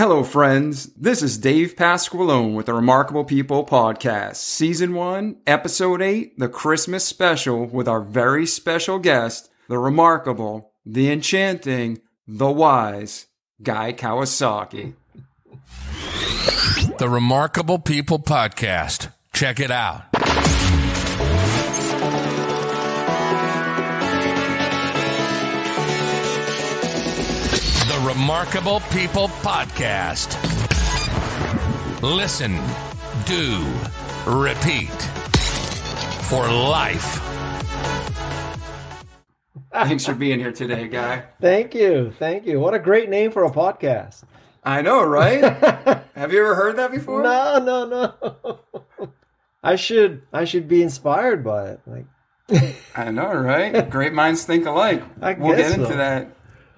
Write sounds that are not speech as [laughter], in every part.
Hello, friends. This is Dave Pasqualone with the Remarkable People Podcast, Season 1, Episode 8, the Christmas special with our very special guest, the remarkable, the enchanting, the wise Guy Kawasaki. The Remarkable People Podcast. Check it out. Remarkable People Podcast. Listen, do, repeat for life. Thanks for being here today, Guy. Thank you. Thank you. What a great name for a podcast. I know, right? [laughs] Have you ever heard that before? No, no, no. I should I should be inspired by it. Like I know, right? Great minds think alike. I we'll guess get into so. that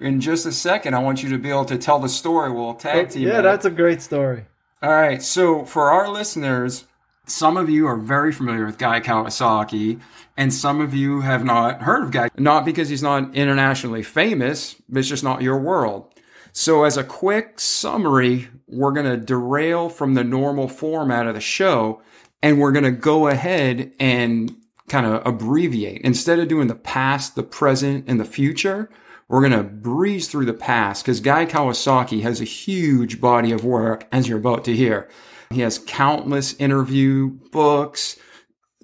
in just a second. I want you to be able to tell the story. We'll tag oh, team. yeah, that's a great story. All right. So for our listeners, some of you are very familiar with Guy Kawasaki, and some of you have not heard of Guy. Not because he's not internationally famous, but it's just not your world. So as a quick summary, we're going to derail from the normal format of the show, and we're going to go ahead and kind of abbreviate. Instead of doing the past, the present, and the future, we're going to breeze through the past because Guy Kawasaki has a huge body of work, as you're about to hear. He has countless interview books,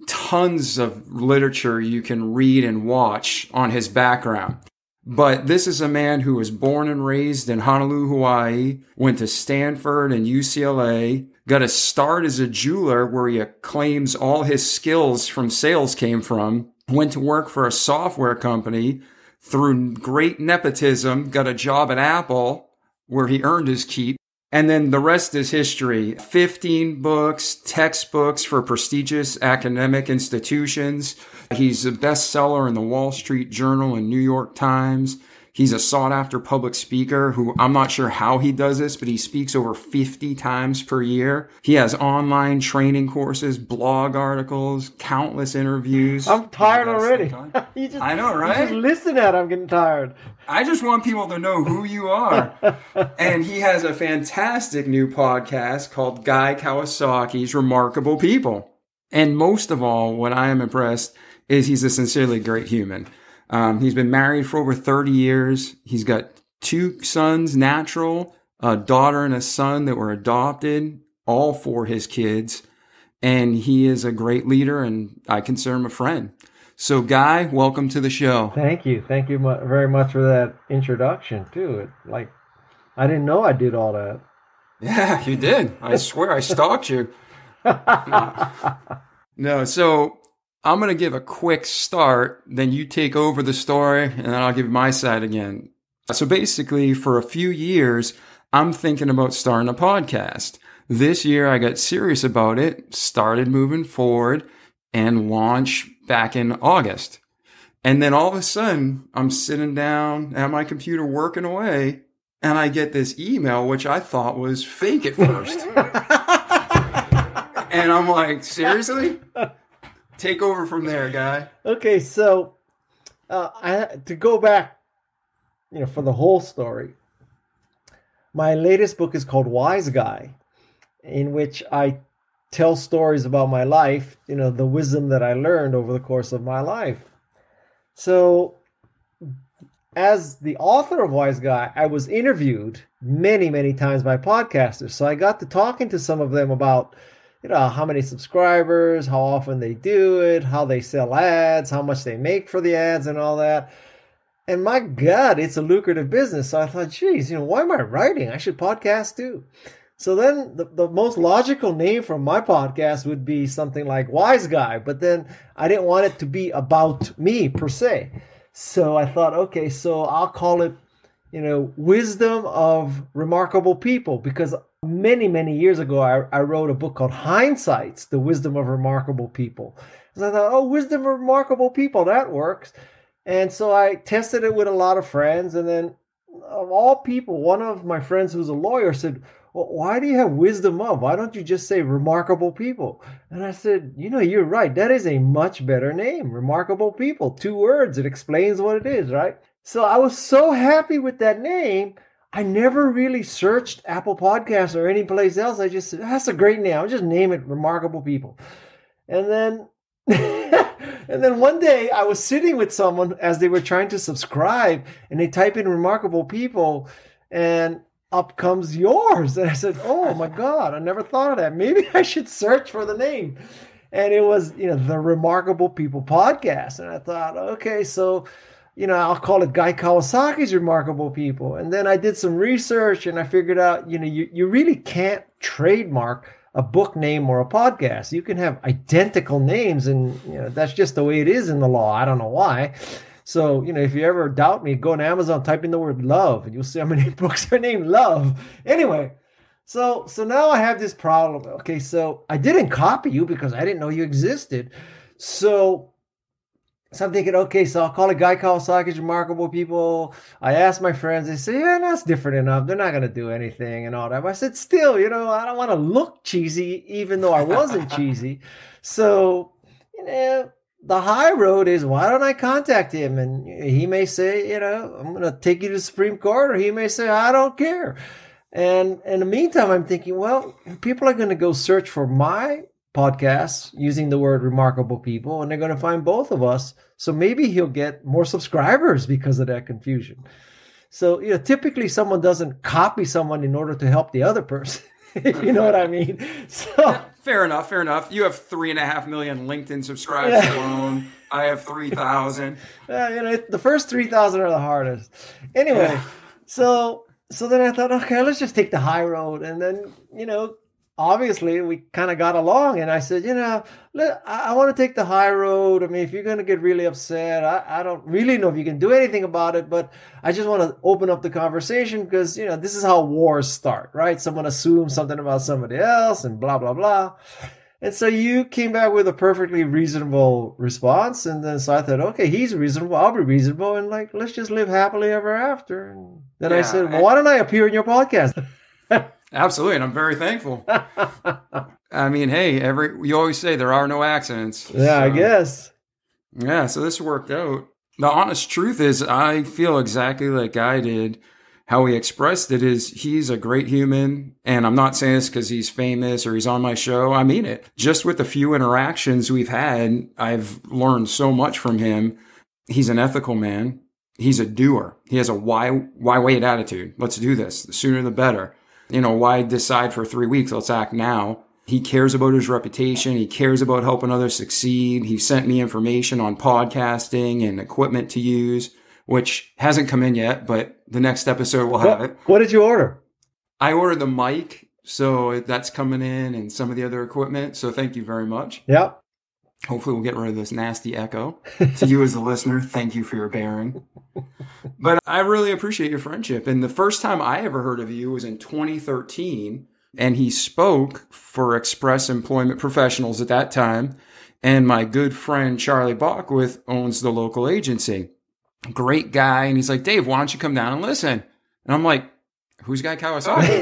tons of literature you can read and watch on his background. But this is a man who was born and raised in Honolulu, Hawaii, went to Stanford and UCLA, got a start as a jeweler where he claims all his skills from sales came from, went to work for a software company, through great nepotism, got a job at Apple where he earned his keep. And then the rest is history. 15 books, textbooks for prestigious academic institutions. He's a bestseller in the Wall Street Journal and New York Times. He's a sought after public speaker who I'm not sure how he does this, but he speaks over 50 times per year. He has online training courses, blog articles, countless interviews. I'm tired already. [laughs] just, I know, right? just listen at I'm getting tired. I just want people to know who you are. [laughs] and he has a fantastic new podcast called Guy Kawasaki's Remarkable People. And most of all, what I am impressed is he's a sincerely great human. Um, he's been married for over 30 years. He's got two sons, natural, a daughter and a son that were adopted, all for his kids. And he is a great leader, and I consider him a friend. So, Guy, welcome to the show. Thank you. Thank you very much for that introduction too. It, like I didn't know I did all that. Yeah, you did. I swear I stalked you. [laughs] No, so I'm going to give a quick start, then you take over the story, and then I'll give my side again. So basically, for a few years, I'm thinking about starting a podcast. This year, I got serious about it, started moving forward, and launched back in August. And then all of a sudden, I'm sitting down at my computer working away, and I get this email, which I thought was fake at first. [laughs] [laughs] and I'm like, seriously? Take over from there, guy. Okay, so uh, I to go back, you know, for the whole story. My latest book is called Wise Guy, in which I tell stories about my life, you know, the wisdom that I learned over the course of my life. So, as the author of Wise Guy, I was interviewed many, many times by podcasters. So I got to talking to some of them about you know how many subscribers how often they do it how they sell ads how much they make for the ads and all that. And my god it's a lucrative business. So i thought geez you know why am i writing? I should podcast too. So then the, the most logical name for my podcast would be something like wise guy but then i didn't want it to be about me per se. So i thought okay so i'll call it you know wisdom of remarkable people because many many years ago I, I wrote a book called hindsights the wisdom of remarkable people. And i thought oh wisdom of remarkable people that works. And so i tested it with a lot of friends and then of all people one of my friends who's a lawyer said well, why do you have wisdom of? Why don't you just say remarkable people? And i said you know you're right. That is a much better name remarkable people. Two words. It explains what it is right? So i was so happy with that name I never really searched Apple Podcasts or any place else. I just said, that's a great name. I'll just name it Remarkable People. And then [laughs] and then one day I was sitting with someone as they were trying to subscribe and they type in remarkable people and up comes yours. And I said, Oh my [laughs] God, I never thought of that. Maybe I should search for the name. And it was, you know, the Remarkable People podcast. And I thought, okay, so you know, I'll call it Guy Kawasaki's Remarkable People. And then I did some research and I figured out, you know, you, you really can't trademark a book name or a podcast. You can have identical names, and you know, that's just the way it is in the law. I don't know why. So, you know, if you ever doubt me, go on Amazon, type in the word love, and you'll see how many [laughs] books are named love. Anyway, so so now I have this problem. Okay, so I didn't copy you because I didn't know you existed. So so I'm thinking, okay, so I'll call a Guy called Kawasaki's Remarkable People. I asked my friends, they say, yeah, that's different enough. They're not going to do anything and all that. But I said, still, you know, I don't want to look cheesy, even though I wasn't [laughs] cheesy. So, you know, the high road is why don't I contact him? And he may say, you know, I'm going to take you to the Supreme Court, or he may say, I don't care. And in the meantime, I'm thinking, well, people are going to go search for my podcasts using the word remarkable people and they're going to find both of us. So maybe he'll get more subscribers because of that confusion. So you know typically someone doesn't copy someone in order to help the other person [laughs] you know what i mean. [laughs] So fair enough fair enough. You have three and a half million linkedin subscribers yeah. alone. I have 3000 uh, [laughs] you know the first 3000 are the hardest. Anyway yeah. so so then i thought okay let's just take the high road and then you know obviously we kind of got along and i said you know let, i, I want to take the high road. I mean if you're going to get really upset I, I don't really know if you can do anything about it but i just want to open up the conversation because you know this is how wars start right? Someone assumes something about somebody else and blah blah blah. And so you came back with a perfectly reasonable response and then so i thought okay he's reasonable i'll be reasonable and like let's just live happily ever after. And then yeah, i said well why don't i appear in your podcast [laughs] Absolutely, and I'm very thankful. [laughs] I mean, hey, every you always say there are no accidents. Yeah, so, I guess. Yeah, so this worked out. The honest truth is, I feel exactly like I did. How he expressed it is he's a great human. And I'm not saying this because he's famous or he's on my show. I mean it. Just with the few interactions we've had, I've learned so much from him. He's an ethical man. He's a doer. He has a why, why wait attitude. Let's do this. The sooner the better. You know, why decide for three weeks? Let's act now. He cares about his reputation. He cares about helping others succeed. He sent me information on podcasting and equipment to use, which hasn't come in yet, but the next episode will have what, it. What did you order? I ordered the mic, so that's coming in and some of the other equipment. So thank you very much. Yeah. Hopefully, we'll get rid of this nasty echo. to you as a listener, thank you for your bearing. But I really appreciate your friendship. And the first time I ever heard of you was in 2013. And he spoke for Express Employment Professionals at that time. And my good friend Charlie Bockwith owns the local agency. Great guy. And he's like, Dave, why don't you come down and listen? And I'm like, who's Guy Kawasaki?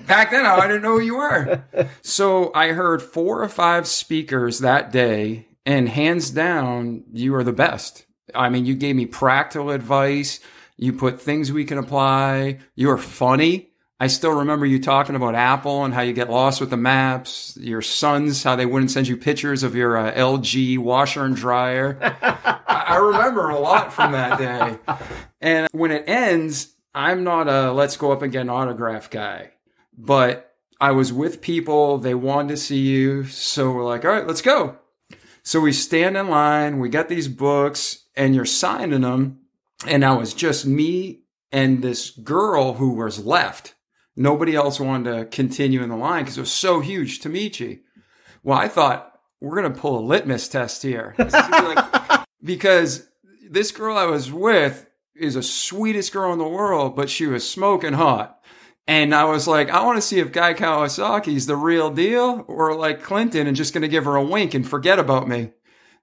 [laughs] Back then, I didn't know who you were. So I heard four or five speakers that day, and hands down, you are the best. I mean, you gave me practical advice. You put things we can apply. You are funny. I still remember you talking about Apple and how you get lost with the maps. Your sons, how they wouldn't send you pictures of your uh, LG washer and dryer. [laughs] I remember a lot from that day. And when it ends, I'm not a let's go up and get an autograph guy, but I was with people. They wanted to see you. So we're like, all right, let's go. So we stand in line. We got these books and you're signing them. And now it's just me and this girl who was left. Nobody else wanted to continue in the line because it was so huge to meet you. Well, I thought we're going to pull a litmus test here [laughs] because this girl I was with is the sweetest girl in the world, but she was smoking hot. And I was like, I want to see if Guy Kawasaki's the real deal or like Clinton and just going to give her a wink and forget about me.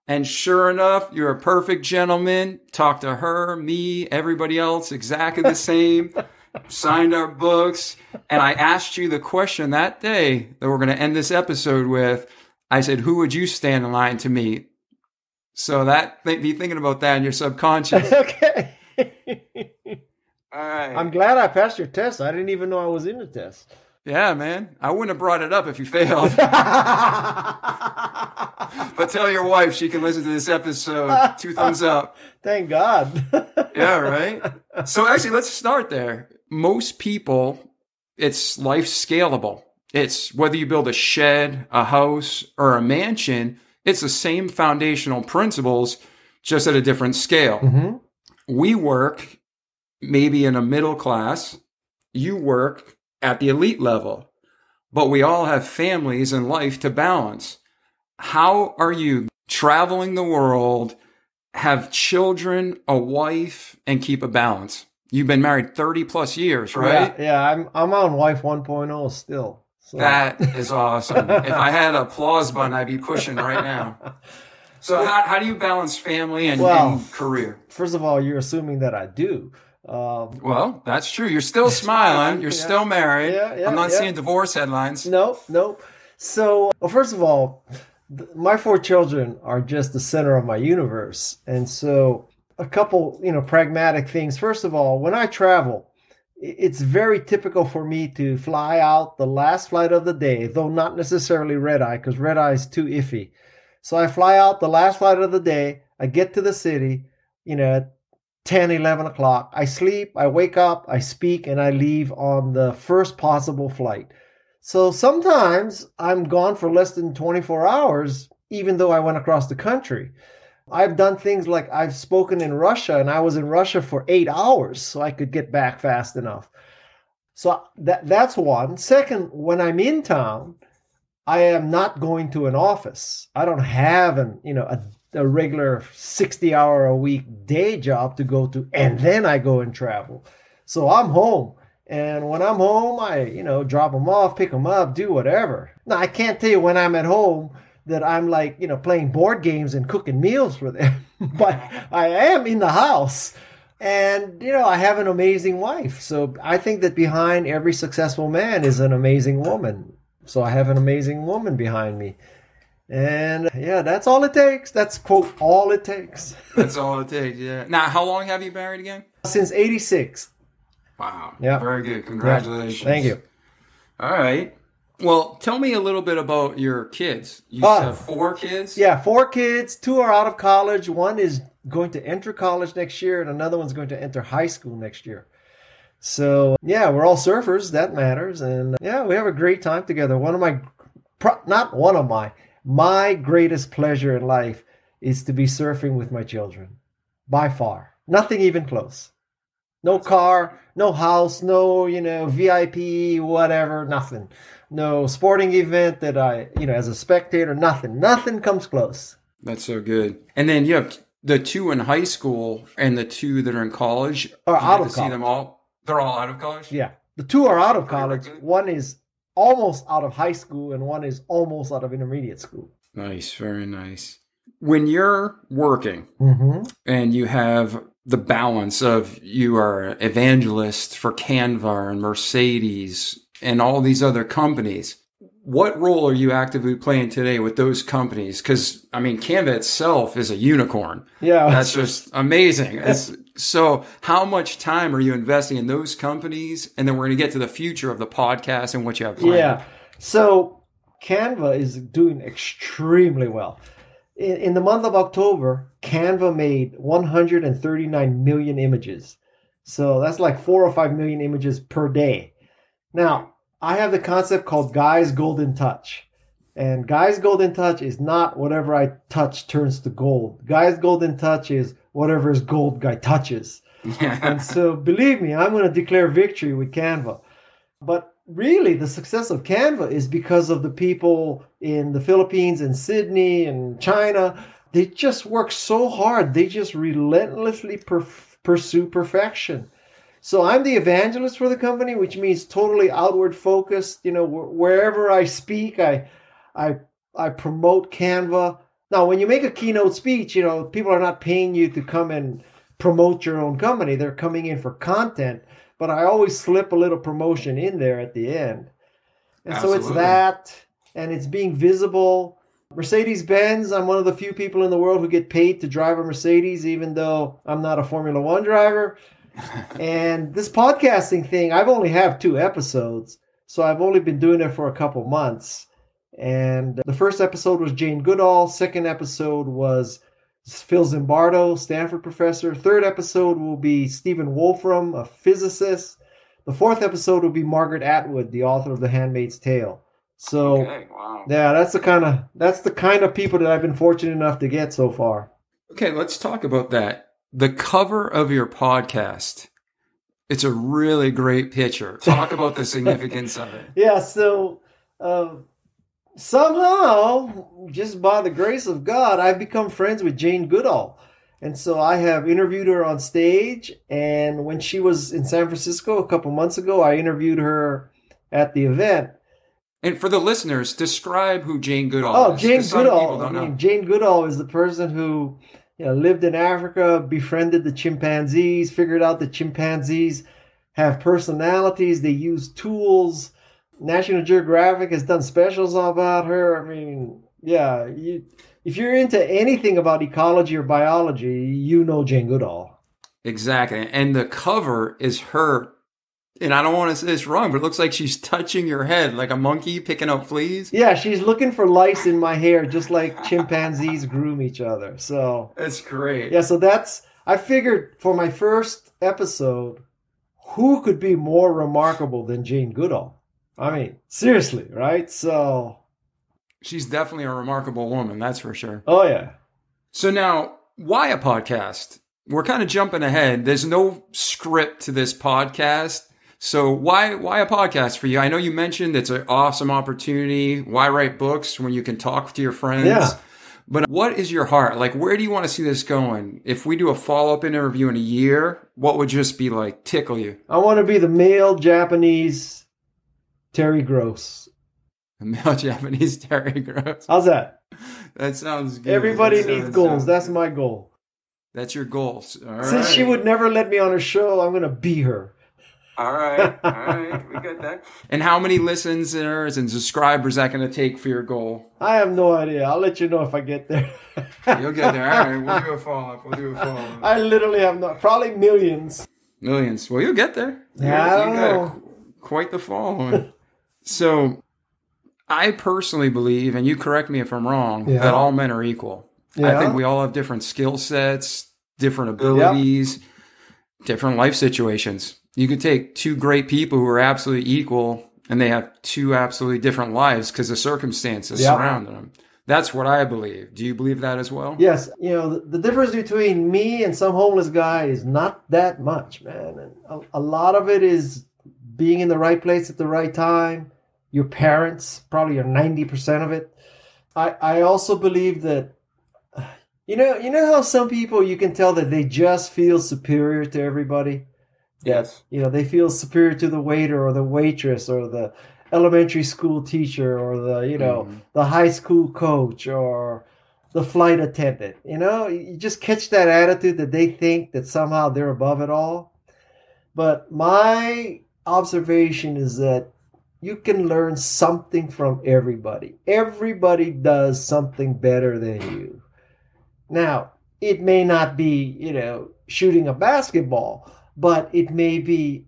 And sure enough, you're a perfect gentleman. Talk to her, me, everybody else exactly the same. [laughs] Signed our books. And I asked you the question that day that we're going to end this episode with. I said, Who would you stand in line to meet? So that, be thinking about that in your subconscious. [laughs] okay. All right. I'm glad I passed your test. I didn't even know I was in the test. yeah, man. I wouldn't have brought it up if you failed. [laughs] but tell your wife she can listen to this episode. Two thumbs up. Thank God. Yeah, right. So actually, let's start there. Most people, it's life scalable. It's whether you build a shed, a house, or a mansion, it's the same foundational principles, just at a different scale. Mhm. We work maybe in a middle class, you work at the elite level, but we all have families and life to balance. How are you traveling the world, have children, a wife, and keep a balance? You've been married 30 plus years, right? Yeah, yeah, I'm I'm on wife 1.0 still. So. That is awesome. [laughs] if I had a applause button, I'd be pushing right now. [laughs] So, how, how do you balance family and, Well- and career? First of all, you're assuming that I do. Um, Well, that's true. You're still smiling. You're Yeah. still married. Yeah, yeah, I'm not yeah. seeing divorce headlines. no, no. So, well, first of all, my four children are just the center of my universe, and so a couple, you know, pragmatic things. First of all, when I travel, it's very typical for me to fly out the last flight of the day, though not necessarily red eye, because red eye is too iffy. So I fly out the last flight of the day. I get to the city, you know, at 10, 11 o'clock. I sleep, I wake up, I speak, and I leave on the first possible flight. So sometimes I'm gone for less than 24 hours, even though I went across the country. I've done things like I've spoken in Russia and I was in Russia for eight hours so I could get back fast enough. So that that's one. Second, when I'm in town, I am not going to an office. I don't have an you know a, a regular 60 hour a week day job to go to, and then I go and travel. So I'm home. And when I'm home, I, you know, drop them off, pick them up, do whatever. Now, I can't tell you when I'm at home that I'm like, you know, playing board games and cooking meals for them, [laughs] but I am in the house. And, you know, I have an amazing wife. So I think that behind every successful man is an amazing woman. So I have an amazing woman behind me. And yeah, that's all it takes. That's quote, all it takes. [laughs] That's all it takes. Yeah. Now, how long have you been married again? Since 86. Wow. Yeah. Very good. Congratulations. Thank you. All right. Well, tell me a little bit about your kids. You uh, Oh. have four kids. Yeah, four kids. Two are out of college. One is going to enter college next year, and another one's going to enter high school next year. So yeah, we're all surfers. That matters, and yeah, we have a great time together. One of my, pro- not one of my, my greatest pleasure in life is to be surfing with my children, by far. Nothing even close. No car, no house, no you know VIP, whatever, nothing. No sporting event that I you know as a spectator, nothing. Nothing comes close. That's so good. And then you have the two in high school and the two that are in college. Are You out of to see them all. They're all out of college. Yeah. The two are out of college. One is almost out of high school and one is almost out of intermediate school. Nice. Very nice. When you're working Mm-hmm. and you have the balance of you are evangelist for Canva and Mercedes and all these other companies. What role are you actively playing today with those companies? Because I mean, Canva itself is a unicorn. Yeah. That's just amazing. It's, [laughs] so, how much time are you investing in those companies? And then we're going to get to the future of the podcast and what you have planned. Yeah. So Canva is doing extremely well. In, in the month of October, Canva made 139 million images. So that's like four or five million images per day. Now, I have the concept called Guy's Golden Touch. And Guy's Golden Touch is not whatever I touch turns to gold. Guy's Golden Touch is whatever is gold guy touches. And so, believe me, I'm going to declare victory with Canva. But really, the success of Canva is because of the people in the Philippines and Sydney and China. They just work so hard. They just relentlessly per- pursue perfection. So I'm the evangelist for the company, which means totally outward focused. You know, wh- wherever I speak, I, I, I promote Canva. Now, when you make a keynote speech, you know, people are not paying you to come and promote your own company. They're coming in for content, but I always slip a little promotion in there at the end. And so it's that, and it's being visible. Mercedes Benz, I'm one of the few people in the world who get paid to drive a Mercedes, even though I'm not a Formula One driver. [laughs] and this podcasting thing, I've only have two episodes, so I've only been doing it for a couple months. And the first episode was Jane Goodall. Second episode was Phil Zimbardo, Stanford professor. Third episode will be Stephen Wolfram, a physicist. The fourth episode will be Margaret Atwood, the author of The Handmaid's Tale. So Okay, wow. yeah, that's the kind of that's the kind of people that I've been fortunate enough to get so far. Okay, let's talk about that. The cover of your podcast. It's a really great picture. Talk about the [laughs] significance of it. Yeah, so uh, somehow, just by the grace of God, I've become friends with Jane Goodall. And so I have interviewed her on stage. And when she was in San Francisco a couple months ago, I interviewed her at the event. And for the listeners, describe who Jane Goodall Oh, is. Jane Goodall. I mean, Jane Goodall is the person who you know, lived in Africa, befriended the chimpanzees, figured out the chimpanzees have personalities, they use tools. National Geographic has done specials about her. I mean, yeah, you, if you're into anything about ecology or biology, you know Jane Goodall. Exactly. And the cover is her. And I don't want to say this wrong, but it looks like she's touching your head like a monkey picking up fleas. Yeah, she's looking for lice in my hair, just like chimpanzees [laughs] groom each other. So That's great. Yeah, so that's I figured for my first episode, who could be more remarkable than Jane Goodall? I mean, seriously, right? So, She's definitely a remarkable woman, that's for sure. oh yeah. So now, why a podcast? We're kind of jumping ahead. There's no script to this podcast. So why why a podcast for you? I know you mentioned it's an awesome opportunity. Why write books when you can talk to your friends? Yeah. But what is your heart? Like where do you want to see this going? If we do a follow-up interview in a year, what would just be like tickle you? I want to be the male Japanese Terry Gross. [laughs] A male Japanese Terry Gross. How's that? That sounds good. Everybody That needs sounds- goals. That's my goal. that's your goal. All Since she would never let me on her show, I'm going to be her. All right, all right, we got that. And how many listeners and subscribers that going to take for your goal? I have no idea. I'll let you know if I get there. You'll get there. All right, we'll do a [laughs] follow up. We'll do a follow up. I literally have no, probably millions. Millions. Well, you'll get there. Yeah, I don't know. Quite the following. [laughs] so, I personally believe, and you correct me if I'm wrong, Yeah. that all men are equal. I think we all have different skill sets, different abilities, different life situations. You could take two great people who are absolutely equal and they have two absolutely different lives because the circumstances Yeah. surrounding them. That's what I believe. Do you believe that as well? Yes, you know the, the difference between me and some homeless guy is not that much, man. And a, a lot of it is being in the right place at the right time. Your parents probably are ninety percent of it. I I also believe that you know you know how some people you can tell that they just feel superior to everybody. Yes. You know they feel superior to the waiter or the waitress or the elementary school teacher or the you know Mhm. the high school coach or the flight attendant. You know, you just catch that attitude that they think that somehow they're above it all. But my observation is that you can learn something from everybody. Everybody does something better than you. Now, it may not be, you know, shooting a basketball, but it may be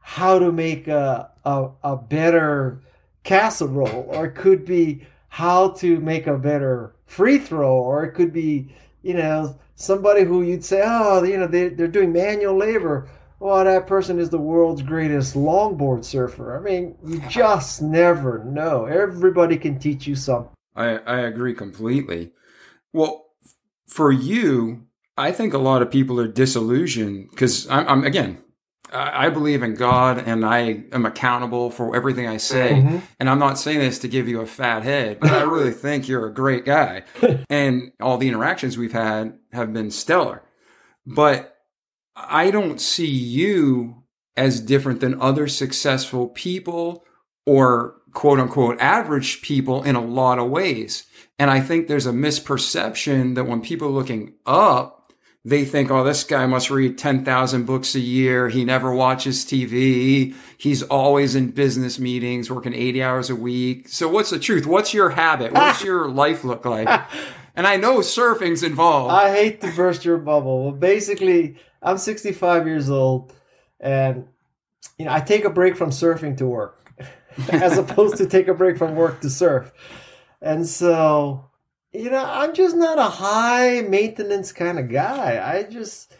how to make a, a, a better casserole, or it could be how to make a better free throw, or it could be, you know, somebody who you'd say, oh, you know, they, they're doing manual labor. Well, that person is the world's greatest longboard surfer. I mean, you just never know. Everybody can teach you something. I, I agree completely. Well, for you, I think a lot of people are disillusioned because I'm, I'm again, I, believe in God and I am accountable for everything I say. Mhm. And I'm not saying this to give you a fat head, but I really [laughs] think you're a great guy. [laughs] and all the interactions we've had have been stellar. But I don't see you as different than other successful people or quote unquote average people in a lot of ways. And I think there's a misperception that when people are looking up, they think, oh, this guy must read 10,000 books a year. He never watches TV. He's always in business meetings, working 80 hours a week. So what's the truth? What's your habit? What's [laughs] your life look like? And I know surfing's involved. I hate to burst your bubble. Well, basically, I'm 65 years old, and you know I take a break from surfing to work, [laughs] as opposed to take a break from work to surf. And so, you know, I'm just not a high maintenance kind of guy. I just,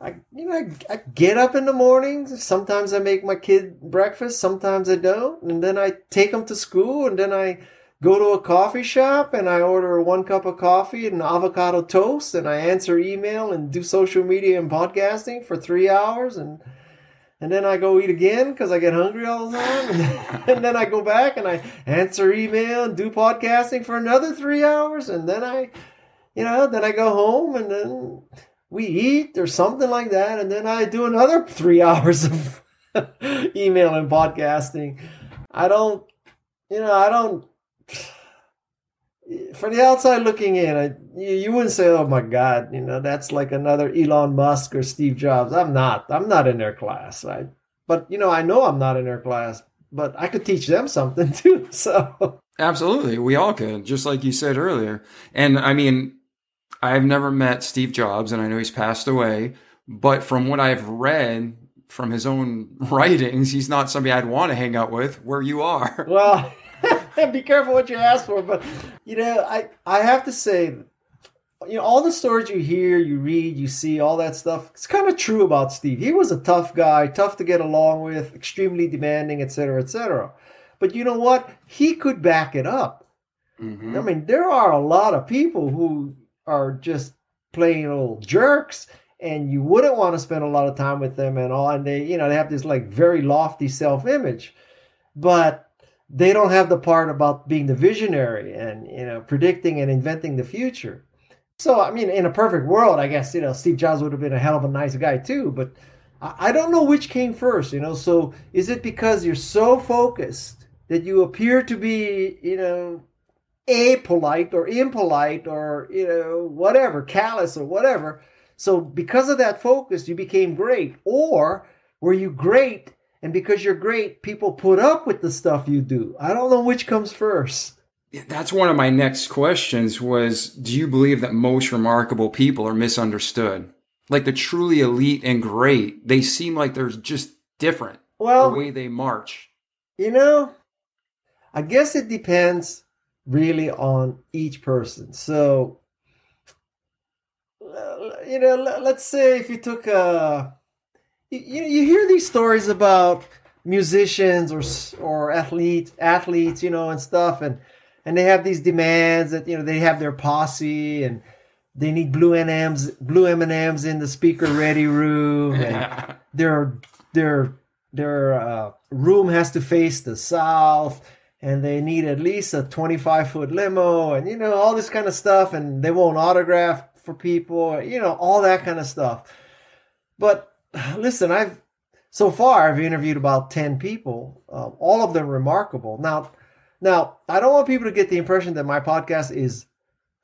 I you know, I, I get up in the mornings. Sometimes I make my kid breakfast. Sometimes I don't, and then I take them to school, and then I go to a coffee shop and I order one cup of coffee and avocado toast and I answer email and do social media and podcasting for three hours and and then I go eat again because I get hungry all the time and, [laughs] and then I go back and I answer email and do podcasting for another three hours and then I you know then I go home and then we eat or something like that and then I do another three [laughs] hours of [laughs] email and podcasting. I don't you know I don't from the outside looking in, I, you, you wouldn't say, "Oh my God," you know, that's like another Elon Musk or Steve Jobs. I'm not. I'm not in their class. I, but you know, I know I'm not in their class. But I could teach them something [laughs] too. So Absolutely. We all could, just like you said earlier. And I mean, I've never met Steve Jobs and I know he's passed away, but from what I've read from his own [laughs] writings, he's not somebody I'd want to hang out with where you are. well, [laughs] be careful what you ask for. But you know, I I have to say, you know, all the stories you hear, you read, you see, all that stuff. It's kind of true about Steve. He was a tough guy, tough to get along with, extremely demanding, etc., etc. But you know what? He could back it up. Mhm. I mean, there are a lot of people who are just plain old jerks, and you wouldn't want to spend a lot of time with them and all. And they, you know, they have this like very lofty self image, but they don't have the part about being the visionary and you know predicting and inventing the future. So I mean, in a perfect world, I guess you know Steve Jobs would have been a hell of a nice guy too, but. I don't know which came first, you know. So is it because you're so focused that you appear to be, you know, apolite or impolite or you know whatever callous or whatever so because of that focus you became great or were you great and because you're great people put up with the stuff you do i don't know which comes first That's one of my next questions was do you believe that most remarkable people are misunderstood? Like the truly elite and great, they seem like they're just different well the way they march. you know i guess it depends really on each person so uh, you know let's say if you took a you, you hear these stories about musicians or or athletes athletes you know and stuff and and they have these demands that you know they have their posse and they need blue M&Ms blue M&Ms in the speaker ready room and [laughs] their their their uh, room has to face the south and they need at least a 25 foot limo and you know all this kind of stuff and they won't autograph for people you know all that kind of stuff. But [sighs] listen i've so far i've interviewed about 10 people um, all of them remarkable now now i don't want people to get the impression that my podcast is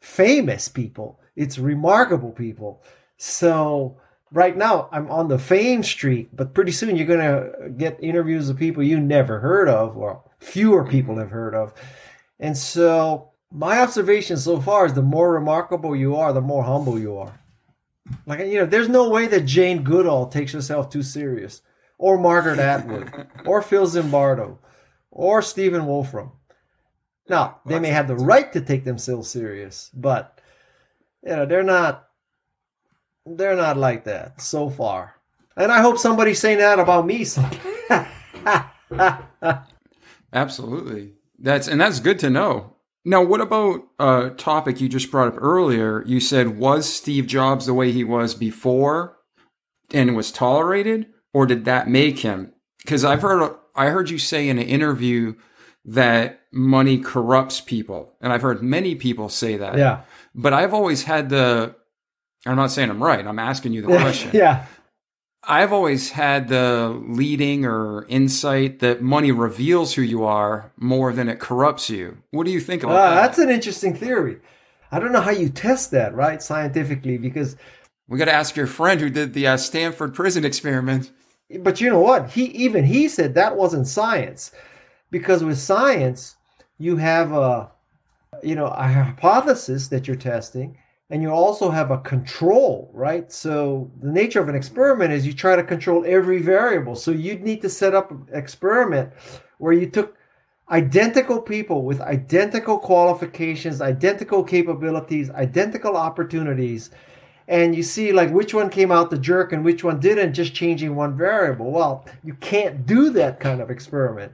famous people it's remarkable people so right now I'm on the fame streak, but pretty soon you're gonna get interviews of people you never heard of, or fewer people have heard of. And so my observation so far is the more remarkable you are, the more humble you are. Like you know, there's no way that Jane Goodall takes herself too serious, or Margaret [laughs] Atwood, or Phil Zimbardo, or Stephen Wolfram. Now they may have the right to take themselves serious, but you know they're not they're not like that so far. And I hope somebody's saying that about me. [laughs] Absolutely. That's and that's good to know. Now, what about a topic you just brought up earlier? You said was Steve Jobs the way he was before and was tolerated, or did that make him? Because I've heard I heard you say in an interview that money corrupts people, and I've heard many people say that. yeah. But I've always had the. I'm not saying I'm right. I'm asking you the question. [laughs] yeah. I've always had the leading or insight that money reveals who you are more than it corrupts you. What do you think about Ah, that? that's an interesting theory. I don't know how you test that, right, scientifically, because, we got to ask your friend who did the uh, Stanford prison experiment. but you know what? He even he said that wasn't science, because with science you have a you know, a hypothesis that you're testing, and you also have a control, right? So the nature of an experiment is you try to control every variable. So you'd need to set up an experiment where you took identical people with identical qualifications, identical capabilities, identical opportunities, and you see like which one came out the jerk and which one didn't, just changing one variable. Well, you can't do that kind of experiment.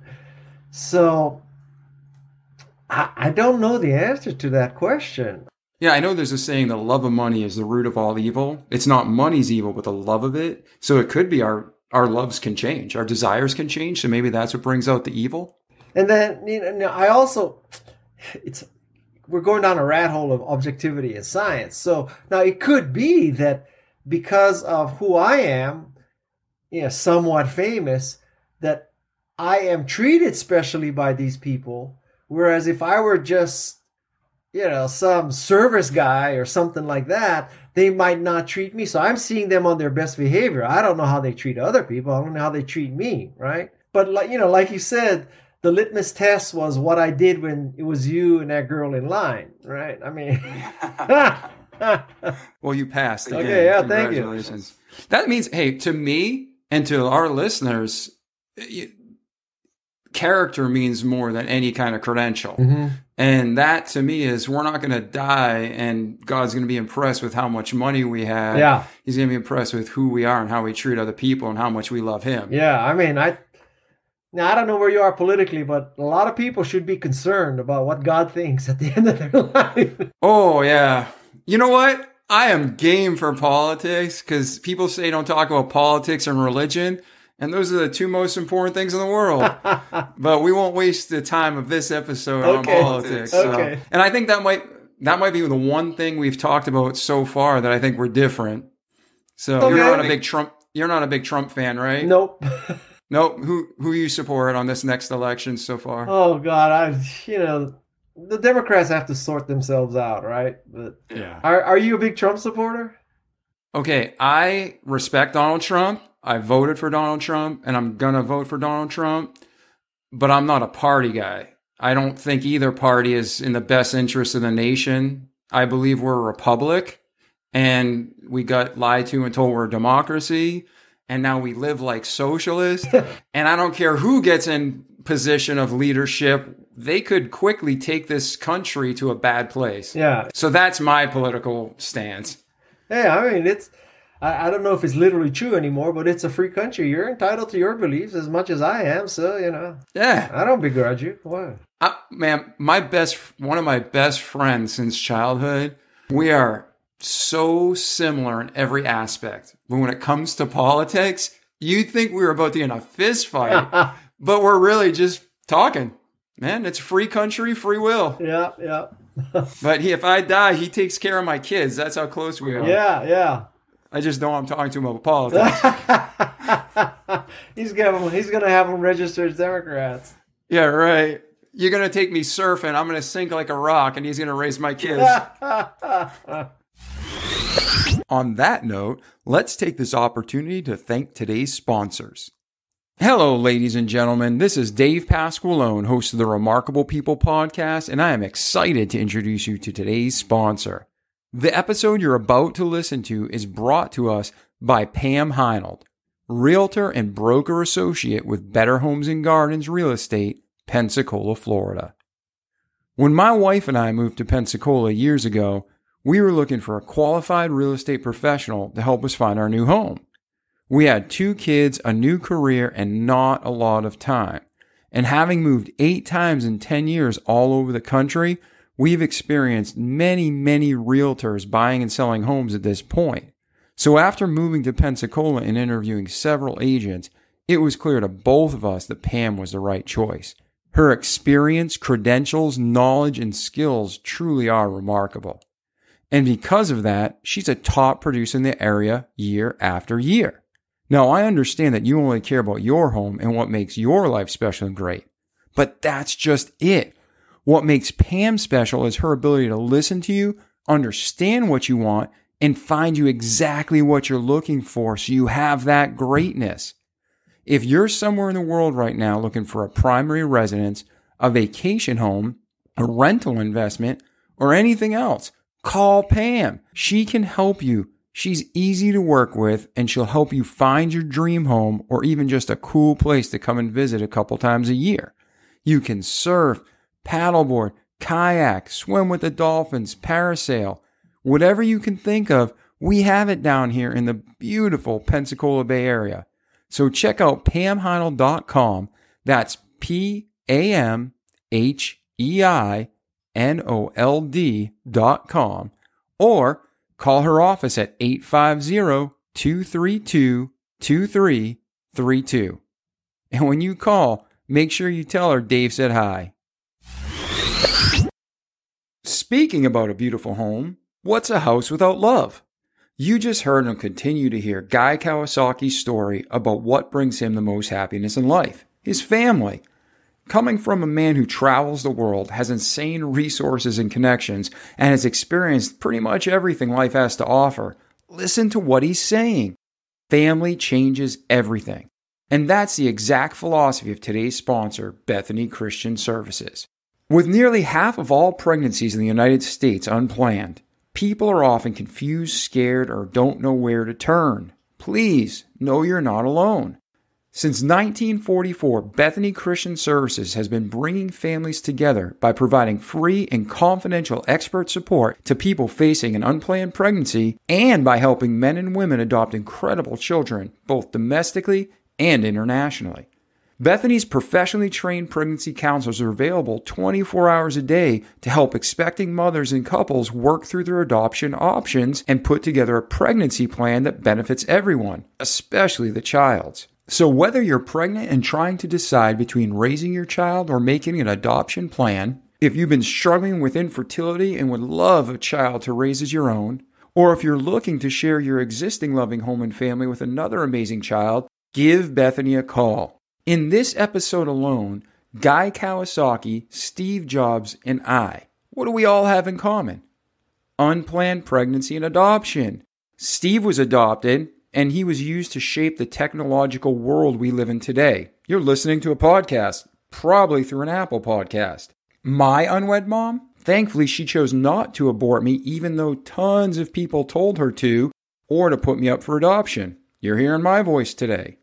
So I, I don't know the answer to that question. Yeah, I know there's a saying the love of money is the root of all evil. It's not money's evil, but the love of it. So it could be our our loves can change, our desires can change. So maybe that's what brings out the evil. And then you know, I also it's we're going down a rat hole of objectivity and science. So now it could be that because of who I am, you know, somewhat famous, that I am treated specially by these people. Whereas if I were just, you know, some service guy or something like that, they might not treat me. So I'm seeing them on their best behavior. I don't know how they treat other people. I don't know how they treat me, right? But like you know, like you said, the litmus test was what I did when it was you and that girl in line, right? I mean, [laughs] well, you passed. Again. Okay, yeah, thank you. That means, hey, to me and to our listeners, character means more than any kind of credential. Mm-hmm. And that to me is we're not going to die and God's going to be impressed with how much money we have. Yeah. He's going to be impressed with who we are and how we treat other people and how much we love him. Yeah. I mean, I, now I don't know where you are politically, but a lot of people should be concerned about what God thinks at the [laughs] end of their life. Oh yeah. You know what? I am game for politics because people say don't talk about politics and religion. And those are the two most important things in the world. [laughs] but we won't waste the time of this episode okay. on politics. Okay. So. And I think that might that might be the one thing we've talked about so far that I think we're different. So okay. you're not a big Trump you're not a big Trump fan, right? Nope. [laughs] Nope. Who who you support on this next election so far? Oh God, I you know the Democrats have to sort themselves out, right? But yeah. Are are you a big Trump supporter? Okay, I respect Donald Trump. I voted for Donald Trump, and I'm gonna vote for Donald Trump. But I'm not a party guy. I don't think either party is in the best interest of the nation. I believe we're a republic, and we got lied to and told we're a democracy and now we live like socialists. [laughs] and I don't care who gets in position of leadership, they could quickly take this country to a bad place. Yeah. So that's my political stance. Yeah, I mean, it's, I, I don't know if it's literally true anymore, but it's a free country. You're entitled to your beliefs as much as I am. So, you know. Yeah. I don't begrudge you. What? man, my best, one of my best friends since childhood, we are so similar in every aspect. But when it comes to politics, you'd think we were about to get in a fist fight, [laughs] but we're really just talking. Man, it's free country, free will. Yeah, yeah. [laughs] but he, if I die, he takes care of my kids. That's how close we are. Yeah, yeah. I just know I'm talking to him about politics. he's [laughs] gonna he's gonna have them registered as Democrats. Yeah, right. You're gonna take me surfing. I'm gonna sink like a rock, and he's gonna raise my kids. [laughs] On that note, let's take this opportunity to thank today's sponsors. Hello, ladies and gentlemen. This is Dave Pasqualone, host of the Remarkable People podcast, and I am excited to introduce you to today's sponsor. The episode you're about to listen to is brought to us by Pam Heinold, realtor and broker associate with Better Homes and Gardens Real Estate, Pensacola, Florida. When my wife and I moved to Pensacola years ago, we were looking for a qualified real estate professional to help us find our new home. We had two kids, a new career, and not a lot of time. And having moved eight times in 10 years all over the country, we've experienced many, many realtors buying and selling homes at this point. So after moving to Pensacola and interviewing several agents, it was clear to both of us that Pam was the right choice. Her experience, credentials, knowledge, and skills truly are remarkable. And because of that, she's a top producer in the area year after year. Now, I understand that you only care about your home and what makes your life special and great, but that's just it. What makes Pam special is her ability to listen to you, understand what you want, and find you exactly what you're looking for so you have that greatness. If you're somewhere in the world right now looking for a primary residence, a vacation home, a rental investment, or anything else, call Pam. She can help you. She's easy to work with and she'll help you find your dream home or even just a cool place to come and visit a couple times a year. You can surf, paddleboard, kayak, swim with the dolphins, parasail, whatever you can think of. We have it down here in the beautiful Pensacola Bay Area. So check out pamheinold.com. That's P A M H E I N O L D dot com. Or call her office at 850 232 2332. And when you call, make sure you tell her Dave said hi. Speaking about a beautiful home, what's a house without love? You just heard and continue to hear Guy Kawasaki's story about what brings him the most happiness in life his family. Coming from a man who travels the world, has insane resources and connections, and has experienced pretty much everything life has to offer, listen to what he's saying. Family changes everything. And that's the exact philosophy of today's sponsor, Bethany Christian Services. With nearly half of all pregnancies in the United States unplanned, people are often confused, scared, or don't know where to turn. Please know you're not alone. Since 1944, Bethany Christian Services has been bringing families together by providing free and confidential expert support to people facing an unplanned pregnancy and by helping men and women adopt incredible children, both domestically and internationally. Bethany's professionally trained pregnancy counselors are available 24 hours a day to help expecting mothers and couples work through their adoption options and put together a pregnancy plan that benefits everyone, especially the child's. So, whether you're pregnant and trying to decide between raising your child or making an adoption plan, if you've been struggling with infertility and would love a child to raise as your own, or if you're looking to share your existing loving home and family with another amazing child, give Bethany a call. In this episode alone, Guy Kawasaki, Steve Jobs, and I, what do we all have in common? Unplanned pregnancy and adoption. Steve was adopted, and he was used to shape the technological world we live in today. You're listening to a podcast, probably through an Apple podcast. My unwed mom, thankfully, she chose not to abort me, even though tons of people told her to, or to put me up for adoption. You're hearing my voice today.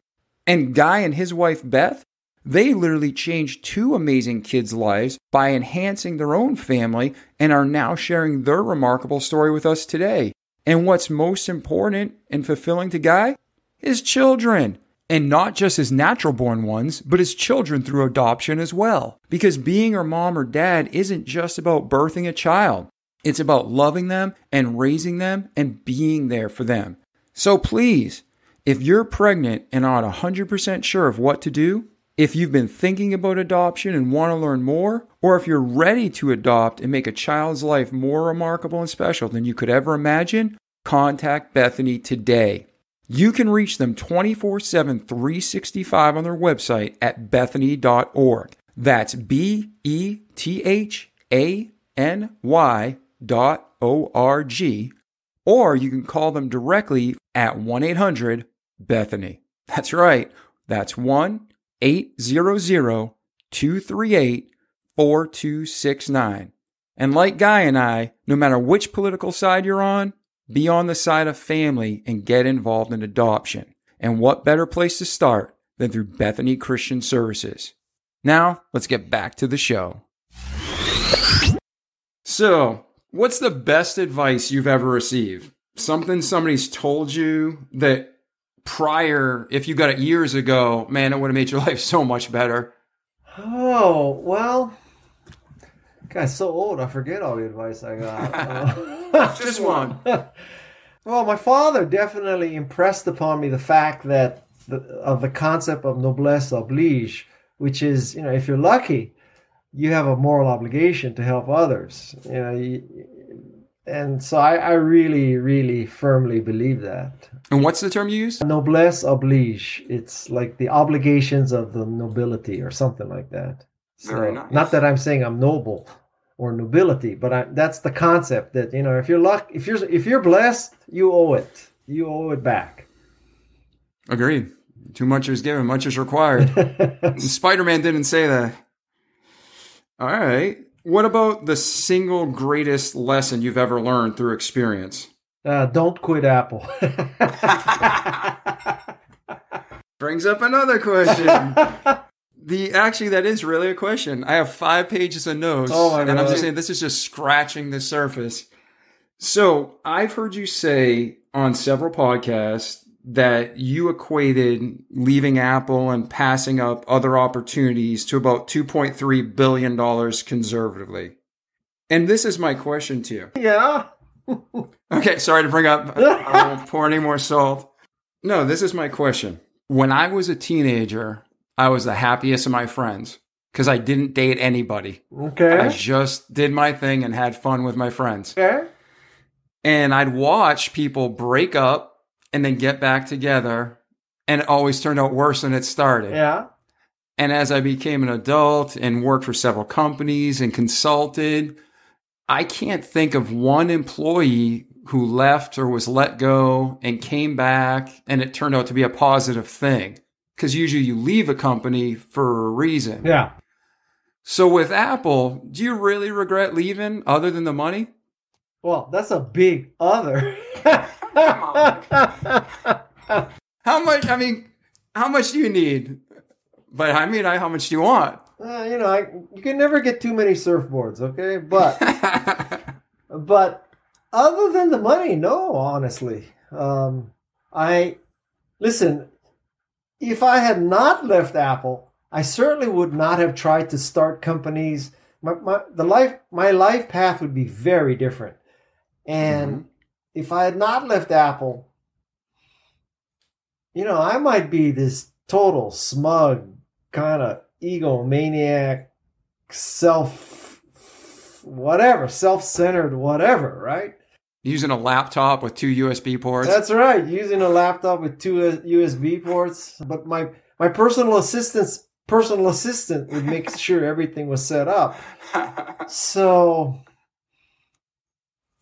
And Guy and his wife Beth, they literally changed two amazing kids' lives by enhancing their own family and are now sharing their remarkable story with us today. And what's most important and fulfilling to Guy? His children. And not just his natural born ones, but his children through adoption as well. Because being a mom or dad isn't just about birthing a child, it's about loving them and raising them and being there for them. So please, if you're pregnant and are not 100% sure of what to do, if you've been thinking about adoption and want to learn more, or if you're ready to adopt and make a child's life more remarkable and special than you could ever imagine, contact Bethany today. You can reach them 24 7, 365 on their website at bethany.org. That's B E T H A N Y dot O R G. Or you can call them directly at 1 800 Bethany. That's right. That's 1 800 238 4269. And like Guy and I, no matter which political side you're on, be on the side of family and get involved in adoption. And what better place to start than through Bethany Christian Services? Now, let's get back to the show. So, what's the best advice you've ever received? Something somebody's told you that prior, if you got it years ago, man, it would have made your [laughs] life so much better. Oh, well, God, so old, I forget all the advice I got. Uh, [laughs] Just one. [laughs] well, my father definitely impressed upon me the fact that the, of the concept of noblesse oblige, which is, you know, if you're lucky, you have a moral obligation to help others. You know, you, and so I, I really, really firmly believe that. And what's the term you use? Noblesse oblige. It's like the obligations of the nobility or something like that. So, Very nice. Not that I'm saying I'm noble or nobility, but I, that's the concept that you know if you're luck, if you're if you're blessed, you owe it. You owe it back. Agreed. Too much is given, much is required. [laughs] Spider Man didn't say that. All right. What about the single greatest lesson you've ever learned through experience? Uh, don't quit Apple. [laughs] Brings up another question. [laughs] the actually that is really a question. I have five pages of notes, Oh and I'm just saying this is just scratching the surface. So I've heard you say on several podcasts that you equated leaving Apple and passing up other opportunities to about 2.3 billion dollars conservatively. And this is my question to you. yeah. [laughs] Okay, sorry to bring up. [laughs] I won't pour any more salt. No, this is my question. When I was a teenager, I was the happiest of my friends because I didn't date anybody. Okay. I just did my thing and had fun with my friends. Okay. And I'd watch people break up and then get back together, and it always turned out worse than it started. Yeah. And as I became an adult and worked for several companies and consulted, I can't think of one employee who left or was let go and came back and it turned out to be a positive thing. Because usually you leave a company for a reason. Yeah. So with Apple, do you really regret leaving other than the money? Well, that's a big other. [laughs] How much? I mean, how much do you need? But I mean, I, how much do you want? Uh, you know, I, you can never get too many surfboards, okay? But [laughs] but other than the money, no, honestly. Um, I listen. If I had not left Apple, I certainly would not have tried to start companies. My, my the life my life path would be very different. And mm-hmm. if I had not left Apple, you know, I might be this total smug kind of egomaniac, self, whatever, self-centered, whatever, right? Using a laptop with two USB ports. That's right. Using a laptop with two USB ports, but my my personal assistant's personal assistant would make sure everything was set up. [laughs] So,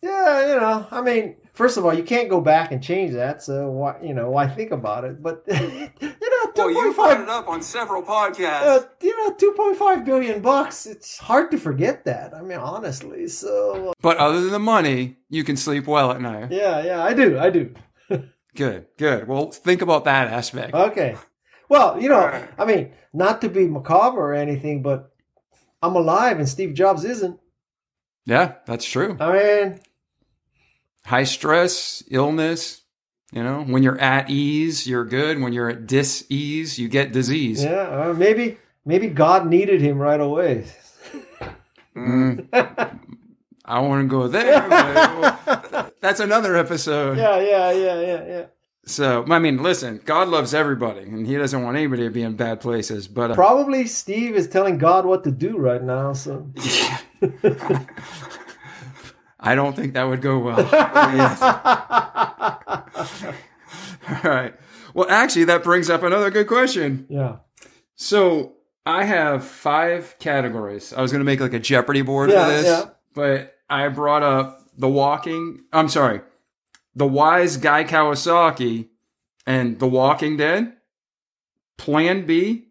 yeah, you know, I mean, first of all, you can't go back and change that. So why, you know, why think about it? But [laughs] you know, two well, you point brought five, it up on several podcasts. uh, you know, two point five billion bucks. It's hard to forget that. I mean, honestly. So but other than the money, you can sleep well at night. yeah, yeah, I do, I do. [laughs] Good, good. Well, think about that aspect. Okay. Well, you know. I mean, not to be macabre or anything, but I'm alive and Steve Jobs isn't. yeah, that's true. I mean, High stress, illness. You know, when you're at ease, you're good. When you're at dis-ease, you get disease. yeah, uh, maybe maybe God needed him right away. Mm, I want to go there. [laughs] that's another episode. Yeah, yeah, yeah, yeah, yeah. So, I mean, listen, God loves everybody, and He doesn't want anybody to be in bad places. But uh, Probably Steve is telling God what to do right now. So [laughs] [laughs] I don't think that would go well. [laughs] All right. Well, actually, that brings up another good question. yeah, So, I have five categories. I was going to make like a Jeopardy board Yeah, for this, yeah. but I brought up the walking. I'm sorry, the wise guy Kawasaki and the Walking Dead. Plan B,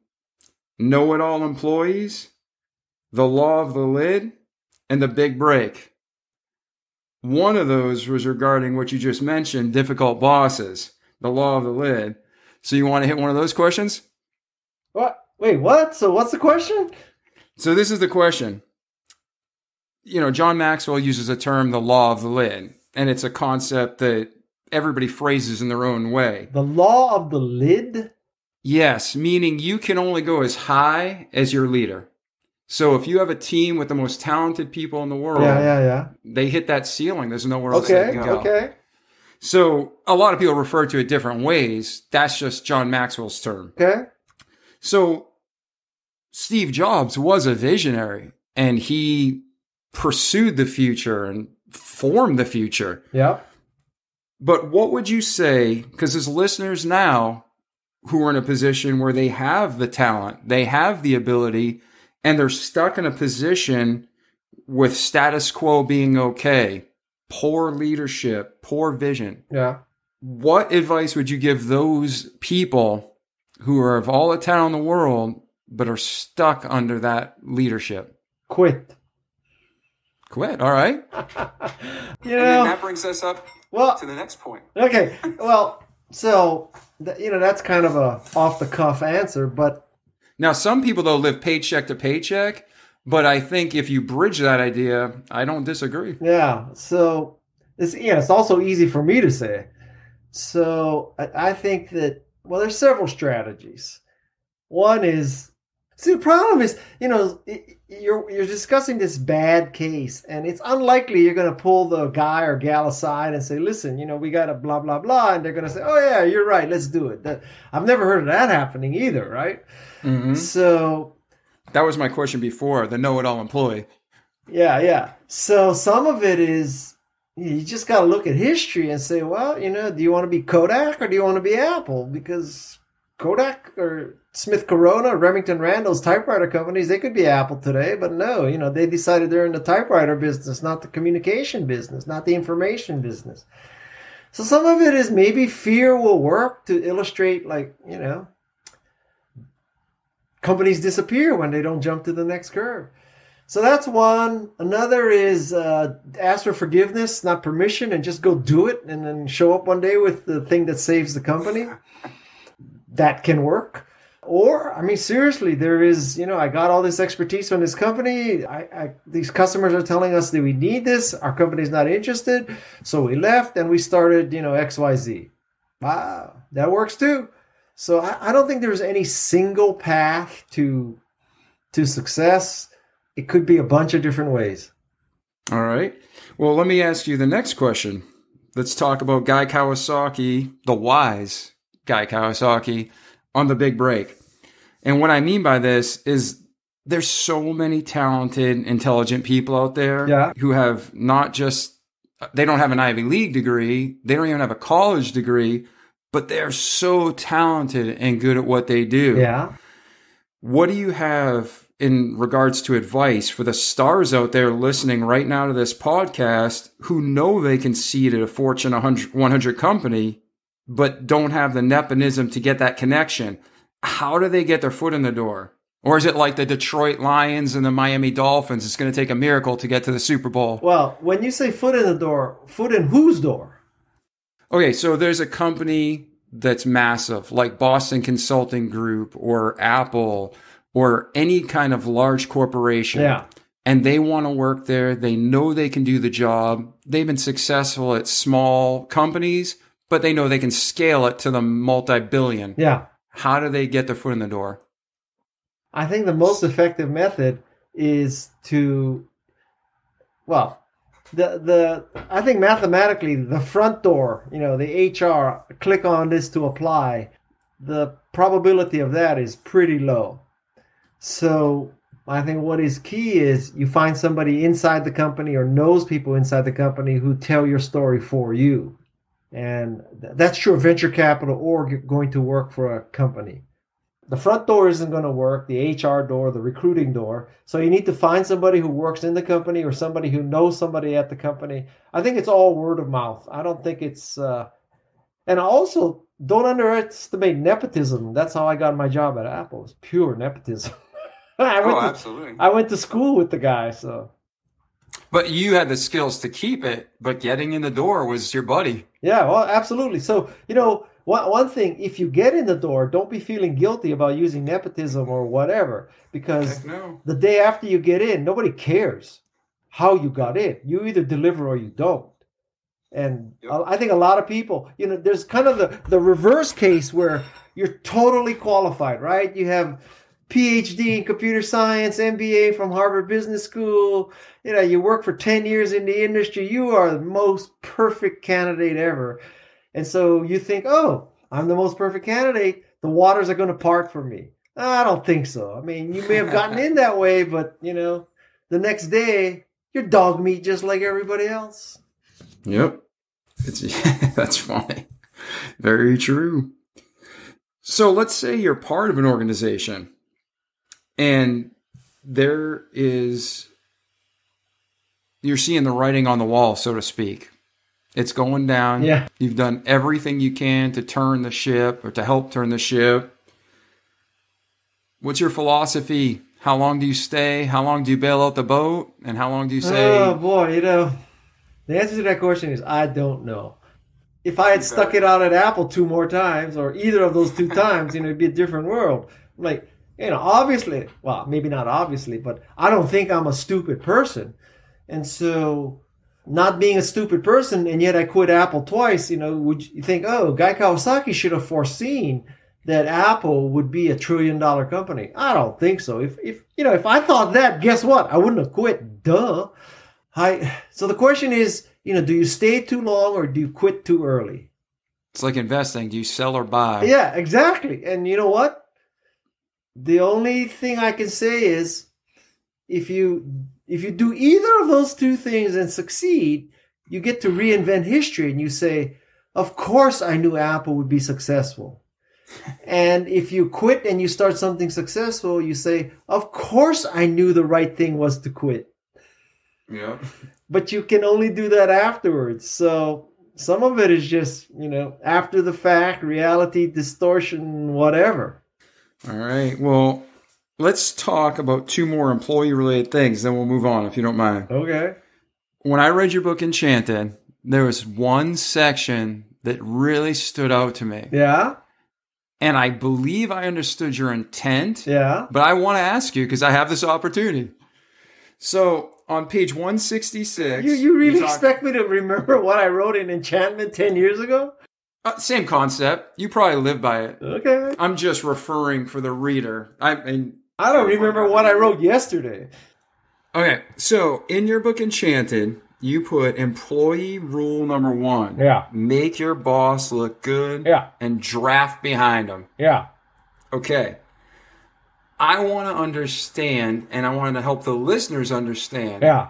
know it all employees, the law of the lid, and the big break. One of those was regarding what you just mentioned difficult bosses, the law of the lid. So, you want to hit one of those questions? what? Wait, what? So what's the question? So this is the question. You know, John Maxwell uses a term, the law of the lid, and it's a concept that everybody phrases in their own way. The law of the lid. Yes, meaning you can only go as high as your leader. So if you have a team with the most talented people in the world, Yeah, yeah, yeah. they hit that ceiling. There's nowhere else they can go. okay, So a lot of people refer to it different ways. That's just John Maxwell's term. okay. So Steve Jobs was a visionary and he pursued the future and formed the future. Yeah. But what would you say? Because there's listeners now who are in a position where they have the talent, they have the ability, and they're stuck in a position with status quo being okay, poor leadership, poor vision. Yeah. What advice would you give those people who are of all the talent in the world but are stuck under that leadership? Quit. Quit. All right. [laughs] You know, that brings us up well, to the next point. okay. Well, so you know that's kind of a off the cuff answer, but Now, some people though live paycheck to paycheck, but I think if you bridge that idea, I don't disagree. Yeah. So it's yeah, it's also easy for me to say. So I, I think that well, there's several strategies. One is see the problem is you know, you're you're discussing this bad case, and it's unlikely you're going to pull the guy or gal aside and say, listen, you know, we got to blah blah blah, and they're going to say, oh yeah, you're right, let's do it. That, I've never heard of that happening either, right? Mhm. So That was my question before the know it all employee. Yeah, yeah. So some of it is you just got to look at history and say, well, you know, do you want to be Kodak or do you want to be Apple? Because Kodak or Smith Corona, Remington Randall's typewriter companies, they could be Apple today, but no, you know, they decided they're in the typewriter business, not the communication business, not the information business. So some of it is maybe fear will work to illustrate, like, you know, companies disappear when they don't jump to the next curve. So that's one. Another is uh, ask for forgiveness, not permission, and just go do it, and then show up one day with the thing that saves the company. That can work. Or, I mean, seriously, there is, you know, I got all this expertise from this company. I, I, these customers are telling us that we need this. Our company's not interested. So we left and we started, you know, XYZ. Wow, that works too. So I, I don't think there's any single path to to success. It could be a bunch of different ways. All right. Well, let me ask you the next question. Let's talk about Guy Kawasaki, the wise Guy Kawasaki, on the big break. And what I mean by this is there's so many talented, intelligent people out there Yeah. who have not just, they don't have an Ivy League degree, they don't even have a college degree, but they're so talented and good at what they do. Yeah. What do you have in regards to advice for the stars out there listening right now to this podcast who know they can seed at a Fortune 100, 100 company, but don't have the nepotism to get that connection? How do they get their foot in the door? Or is it like the Detroit Lions and the Miami Dolphins? It's going to take a miracle to get to the Super Bowl. Well, when you say foot in the door, foot in whose door? Okay, so there's a company that's massive, like Boston Consulting Group or Apple or any kind of large corporation. Yeah. And they want to work there. They know they can do the job. They've been successful at small companies, but they know they can scale it to the multi billion. Yeah. How do they get their foot in the door? I think the most effective method is to, well, the the I think mathematically the front door, you know, the HR click on this to apply, the probability of that is pretty low. So I think what is key is you find somebody inside the company or knows people inside the company who tell your story for you. And that's true of venture capital or going to work for a company. The front door isn't going to work the hr door the recruiting door. So you need to find somebody who works in the company or somebody who knows somebody at the company. I think it's all word of mouth. I don't think it's uh and also don't underestimate nepotism. That's how i got my job at apple It's pure nepotism. [laughs] I, went to, absolutely. I went to school with the guy so But you had the skills to keep it, but getting in the door was your buddy. Yeah, well, absolutely. So, you know, one, one thing, if you get in the door, don't be feeling guilty about using nepotism or whatever, because no. the day after you get in, nobody cares how you got in. You either deliver or you don't. And Yep. I I think a lot of people, you know, there's kind of the, the reverse case where you're totally qualified, right? You have PhD in computer science, MBA from Harvard Business School. You know, you work for 10 years in the industry. You are the most perfect candidate ever. And so you think, oh, I'm the most perfect candidate. The waters are going to part for me. I don't think so. I mean, you may have gotten in that way, but, you know, the next day, you're dog meat just like everybody else. Yep. It's [laughs] that's funny. Very true. So let's say you're part of an organization and there is you're seeing the writing on the wall, so to speak. It's going down. Yeah. You've done everything you can to turn the ship or to help turn the ship. What's your philosophy? How long do you stay? How long do you bail out the boat? And how long do you say? Oh boy, you know, the answer to that question is I don't know. If I had stuck it out at Apple two more times, or either of those two [laughs] times, you know, it'd be a different world. Like, you know, obviously, well, maybe not obviously, but I don't think I'm a stupid person. And so, not being a stupid person, and yet I quit Apple twice, you know, would you think, oh, Guy Kawasaki should have foreseen that Apple would be a trillion dollar company? I don't think so. If, if, you know, if I thought that, guess what? I wouldn't have quit. Duh. I, so the question is, you know, do you stay too long or do you quit too early? It's like investing. Do you sell or buy? Yeah, exactly. And you know what? The only thing I can say is if you if you do either of those two things and succeed, you get to reinvent history and you say, "Of course I knew Apple would be successful." [laughs] and if you quit and you start something successful, you say, "Of course I knew the right thing was to quit." Yeah. But you can only do that afterwards. So some of it is just, you know, after the fact, reality distortion, whatever. All right. Well, let's talk about two more employee related things, then we'll move on if you don't mind. Okay. When I read your book Enchanted, there was one section that really stood out to me. Yeah. And I believe I understood your intent. Yeah. But I want to ask you because I have this opportunity. So on page 166. You, you really talk- expect me to remember what I wrote in Enchantment 10 years ago? Uh, same concept. You probably live by it. Okay. I'm just referring for the reader. I mean, I don't remember what I wrote yesterday. okay. So in your book Enchanted, you put employee rule number one. Yeah. Make your boss look good. Yeah. And draft behind him. Yeah. Okay. I want to understand, and I want to help the listeners understand. Yeah.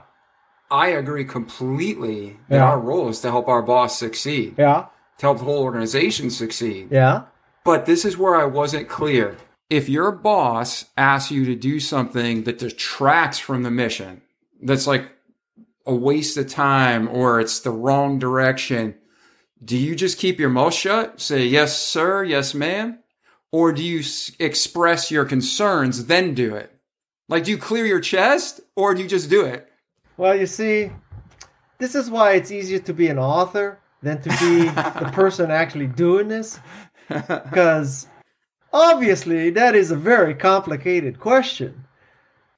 I agree completely that Yeah. our role is to help our boss succeed, Yeah. To help the whole organization succeed. Yeah. But this is where I wasn't clear. If your boss asks you to do something that detracts from the mission, that's like a waste of time or it's the wrong direction, do you just keep your mouth shut? Say, yes, sir, yes, ma'am? Or do you s- express your concerns, then do it? Like, do you clear your chest or do you just do it? Well, you see, this is why it's easier to be an author than to be the person actually doing this. Because obviously, that is a very complicated question.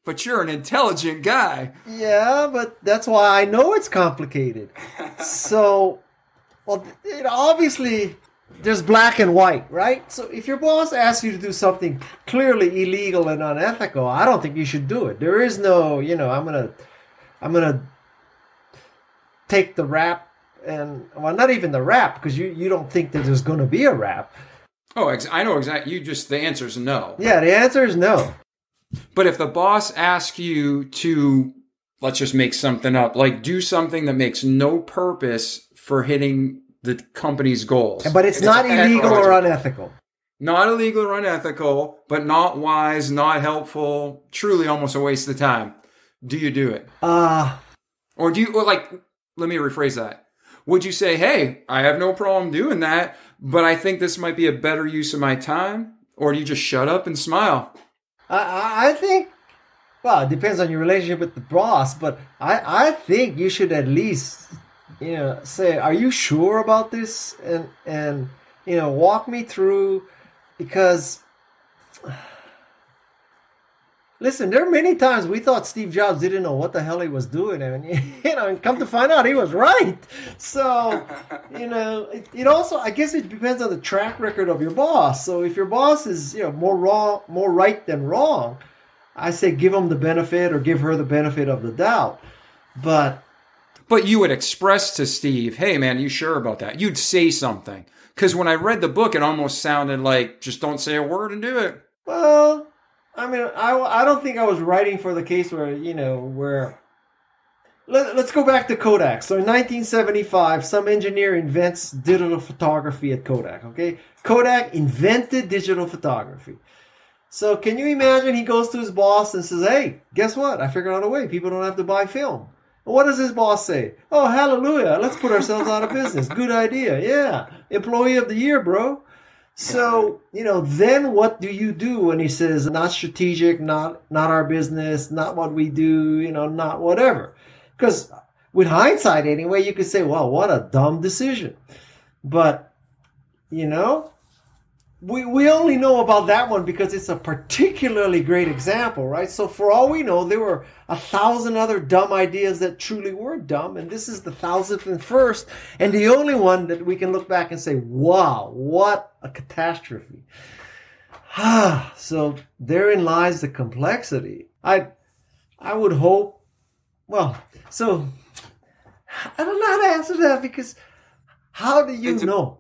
But you're an intelligent guy. Yeah, but that's why I know it's complicated. so, well, it obviously there's black and white, right? So if your boss asks you to do something clearly illegal and unethical, I don't think you should do it. There is no, you know, I'm gonna, I'm gonna take the rap and well, not even the rap because you you don't think that there's gonna be a rap. Oh, ex- I know exactly. You just, the answer is no. Yeah, the answer is no. But if the boss asks you to, let's just make something up, like do something that makes no purpose for hitting the company's goals. But it's not illegal or unethical. Not illegal or unethical, but not wise, not helpful, truly almost a waste of time. Do you do it? Uh Or do you, or like, let me rephrase that. Would you say, hey, I have no problem doing that, but I think this might be a better use of my time? Or do you just shut up and smile? I- I, think, well, it depends on your relationship with the boss, but I, I think you should at least, you know, say, are you sure about this? And, and, you know, walk me through because, listen, there are many times we thought Steve Jobs didn't know what the hell he was doing. And, [laughs] you know, and come to find out he was right. So, [laughs] you know, it, it also, I guess it depends on the track record of your boss. So if your boss is, you know, more wrong, more right than wrong, I say give him the benefit or give her the benefit of the doubt. But But you would express to Steve, hey man, you sure about that? You'd say something. Because when I read the book, it almost sounded like just don't say a word and do it. Well, I mean, I, I don't think I was writing for the case where, you know, where. Let, let's go back to Kodak. So in 1975, some engineer invents digital photography at Kodak, okay? Kodak invented digital photography. So can you imagine he goes to his boss and says, hey, guess what? I figured out a way. People don't have to buy film. What does his boss say? Oh, hallelujah. Let's put ourselves out of business. Good idea. Yeah. Employee of the year, bro. So, you know, then what do you do when he says not strategic, not not our business, not what we do, you know, not whatever? Because with hindsight anyway, you could say, well, what a dumb decision. But, you know, we, we only know about that one because it's a particularly great example, right? So for all we know, there were a thousand other dumb ideas that truly were dumb, and this is the thousandth and first, and the only one that we can look back and say, wow, what a catastrophe. [sighs] so therein lies the complexity. I I would hope well, so I don't know how to answer that because how do you It's a- know?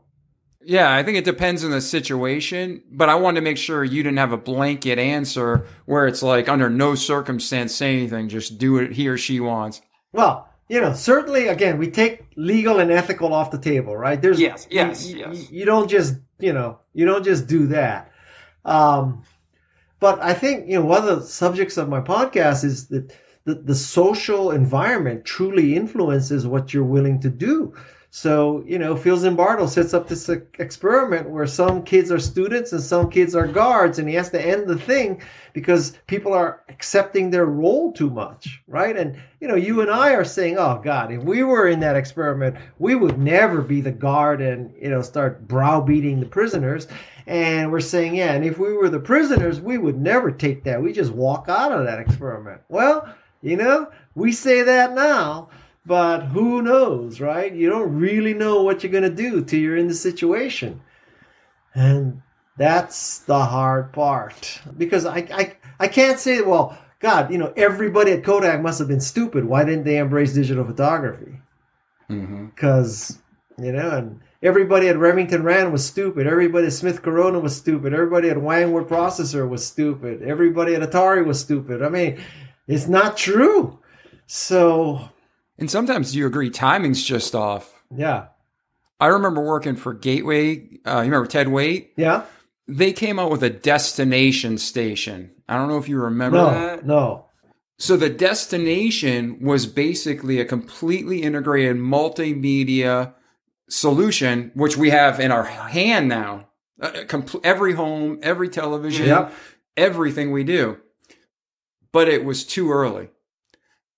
Yeah, I think it depends on the situation, but I wanted to make sure you didn't have a blanket answer where it's like under no circumstance say anything, just do what he or she wants. Well, you know, certainly, again, we take legal and ethical off the table, right? There's Yes, you- yes, you, yes. You don't just, you know, you don't just do that. Um, but I think you know one of the subjects of my podcast is that the, the social environment truly influences what you're willing to do. So, you know, Phil Zimbardo sets up this uh, experiment where some kids are students and some kids are guards, and he has to end the thing because people are accepting their role too much, right? And, you know, you and I are saying, oh, God, if we were in that experiment, we would never be the guard and, you know, start browbeating the prisoners. And we're saying, yeah, and if we were the prisoners, we would never take that. We just walk out of that experiment. Well, you know, we say that now, but who knows, right? You don't really know what you're going to do till you're in the situation. And that's the hard part. Because I, I, I can't say, well, God, you know, everybody at Kodak must have been stupid. Why didn't they embrace digital photography? Mm-hmm. because you know, and everybody at Remington Rand was stupid. Everybody at Smith Corona was stupid. Everybody at Wang Word Processor was stupid. Everybody at Atari was stupid. I mean, it's not true. So And sometimes you agree timing's just off. yeah, I remember working for Gateway. Uh, you remember Ted Waitt? yeah, They came out with a destination station. I don't know if you remember no, that. no, So the destination was basically a completely integrated multimedia solution, which we have in our hand now. Uh, compl- every home, every television, Yep. everything we do. But it was too early.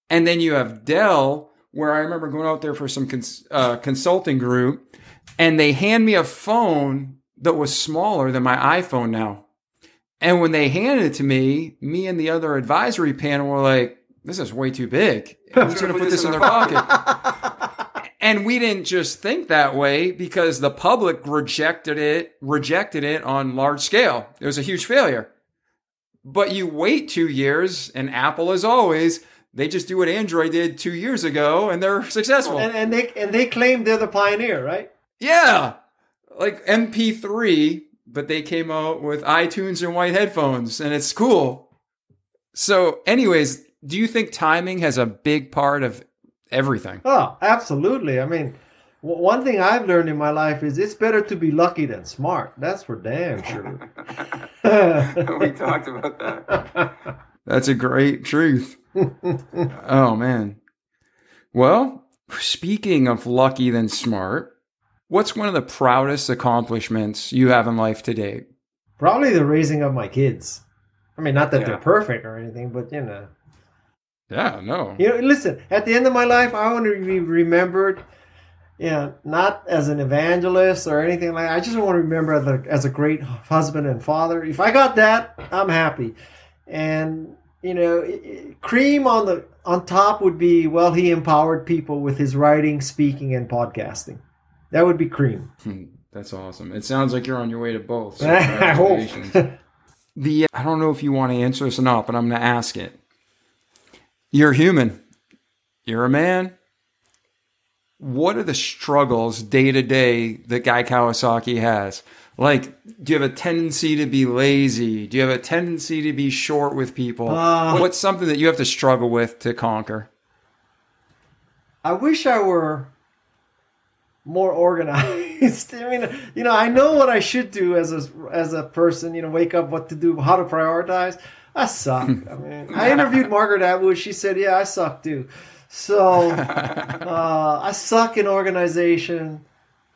And then you have Dell, where I remember going out there for some cons- uh, consulting group, and they hand me a phone that was smaller than my iPhone now. And when they handed it to me, me and the other advisory panel were like, this is way too big. [laughs] Who's going to put this in their pocket? [laughs] And we didn't just think that way because the public rejected it, rejected it on large scale. It was a huge failure. But you wait two years and Apple, as always, they just do what Android did two years ago and they're successful. and, and they and they claim they're the pioneer, right? Yeah. Like MP3, but they came out with iTunes and white headphones, and it's cool. So, anyways, do you think timing has a big part of everything? Oh, absolutely. I mean, w- one thing I've learned in my life is it's better to be lucky than smart. That's for damn sure. [laughs] We talked about that. [laughs] That's a great truth. Oh, man. Well, speaking of lucky than smart, what's one of the proudest accomplishments you have in life to date? Probably the raising of my kids. I mean, not that Yeah. they're perfect or anything, but you know. Yeah, no. You know, listen, at the end of my life, I want to be remembered, you know, not as an evangelist or anything like that. I just want to remember as a, as a great husband and father. If I got that, I'm happy. And, you know, cream on the on top would be, well, he empowered people with his writing, speaking, and podcasting. That would be cream. Hmm, That's awesome. It sounds like you're on your way to both. so [laughs] I hope. the I don't know if you want to answer this or not, but I'm going to ask it. You're human. You're a man. What are the struggles day to day that Guy Kawasaki has? Like, do you have a tendency to be lazy? Do you have a tendency to be short with people? Uh, What's something that you have to struggle with to conquer? I wish I were more organized. [laughs] I mean, you know, I know what I should do as a as a person. You know, wake up, what to do, how to prioritize. I suck. [laughs] I mean, I interviewed Margaret Atwood. She said, "Yeah, I suck too." So [laughs] uh, I suck in organization.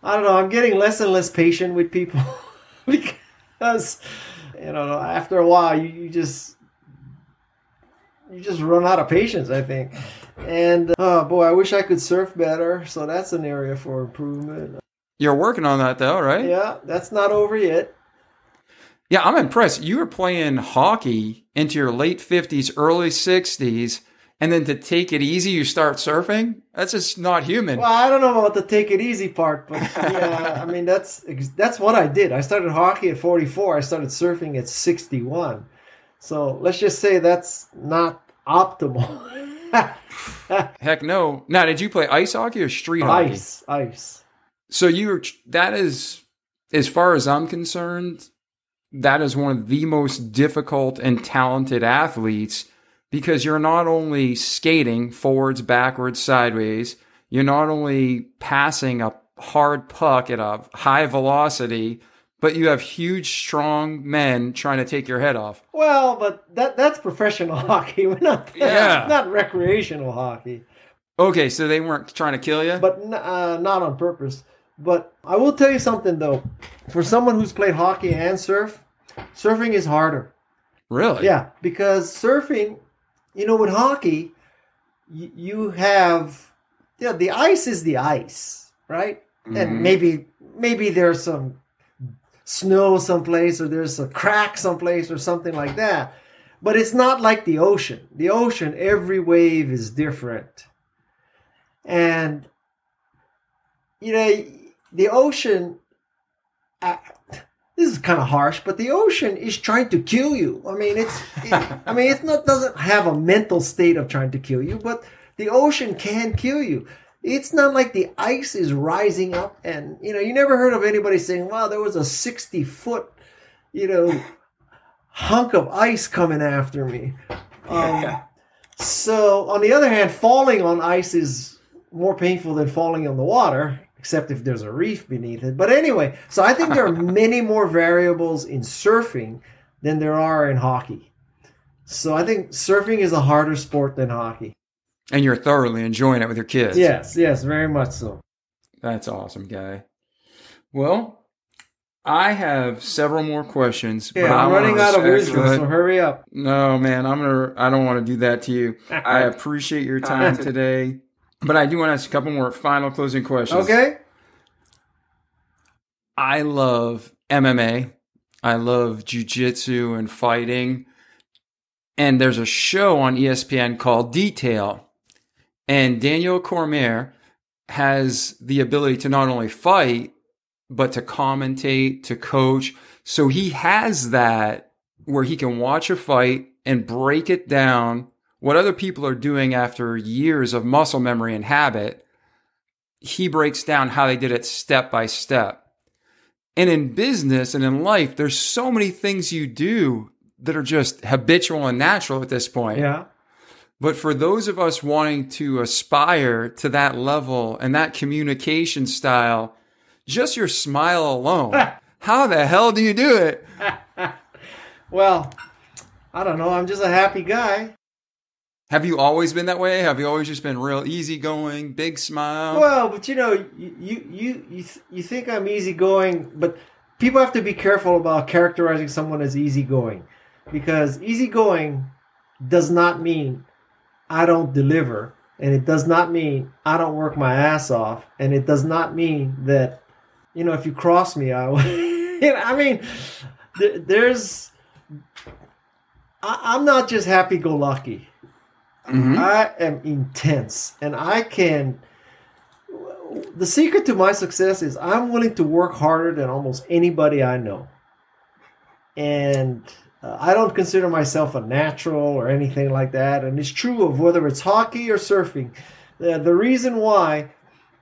I don't know. I'm getting less and less patient with people. [laughs] because you know after a while you, you just you just run out of patience i think and oh boy i wish i could surf better so that's an area for improvement You're working on that though, right? yeah that's not over yet Yeah, I'm impressed. You were playing hockey into your late 50s, early 60s, and then to take it easy, you start surfing? That's just not human. well i don't know about the take it easy part but yeah i mean that's that's what i did i started hockey at 44 i started surfing at 61 so let's just say that's not optimal [laughs] Heck no. Now, did you play ice hockey or street hockey? ice ice So you were, that is, as far as I'm concerned, that is one of the most difficult and talented athletes because you're not only skating forwards, backwards, sideways, you're not only passing a hard puck at a high velocity, but you have huge, strong men trying to take your head off. Well, but that that's professional [laughs] hockey. We're not Yeah. not recreational hockey, Okay, so they weren't trying to kill you? but uh, not on purpose. But I will tell you something though. For someone who's played hockey and surf, surfing is harder. really? Yeah, because surfing, you know, with hockey, you, you have yeah, the ice is the ice, right? Mhm. And maybe maybe there's some snow someplace or there's a crack someplace or something like that. But it's not like the ocean. The ocean, every wave is different. And you know, the ocean this is kind of harsh, but the ocean is trying to kill you. I mean, it's, it, I mean, it's not doesn't have a mental state of trying to kill you, but the ocean can kill you. It's not like the ice is rising up, and you know, you never heard of anybody saying, "Wow, there was a sixty foot, you know, hunk of ice coming after me." Um, so, on the other hand, falling on ice is more painful than falling on the water, except if there's a reef beneath it. But anyway, so I think there are [laughs] many more variables in surfing than there are in hockey. So I think surfing is a harder sport than hockey. And you're thoroughly enjoying it with your kids. Yes, yes, very much so. That's awesome, guy. Well, I have several more questions. Yeah, I'm running out of wisdom, so hurry up. No, man, I'm gonna. I don't want to do that to you. [laughs] I appreciate your [laughs] time today, but I do want to ask a couple more final closing questions. Okay. I love MMA. I love jujitsu and fighting. And there's a show on ESPN called Detail. And Daniel Cormier has the ability to not only fight, but to commentate, to coach. So he has that where he can watch a fight and break it down, what other people are doing after years of muscle memory and habit. He breaks down how they did it step by step. And in business and in life, there's so many things you do that are just habitual and natural at this point. Yeah. But for those of us wanting to aspire to that level and that communication style, just your smile alone, [laughs] how the hell do you do it? [laughs] Well, I don't know. I'm just a happy guy. Have you always been that way? Have you always just been real easygoing, big smile? Well, but you know, you you you you, think I'm easygoing, but people have to be careful about characterizing someone as easygoing, because easygoing does not mean I don't deliver, and it does not mean I don't work my ass off, and it does not mean that you know if you cross me, I. will- [laughs] you know, I mean, there's. I, I'm not just happy-go-lucky. Mhm. I am intense, and I can. The secret to my success is I'm willing to work harder than almost anybody I know, and uh, I don't consider myself a natural or anything like that. And it's true of whether it's hockey or surfing. The, the reason why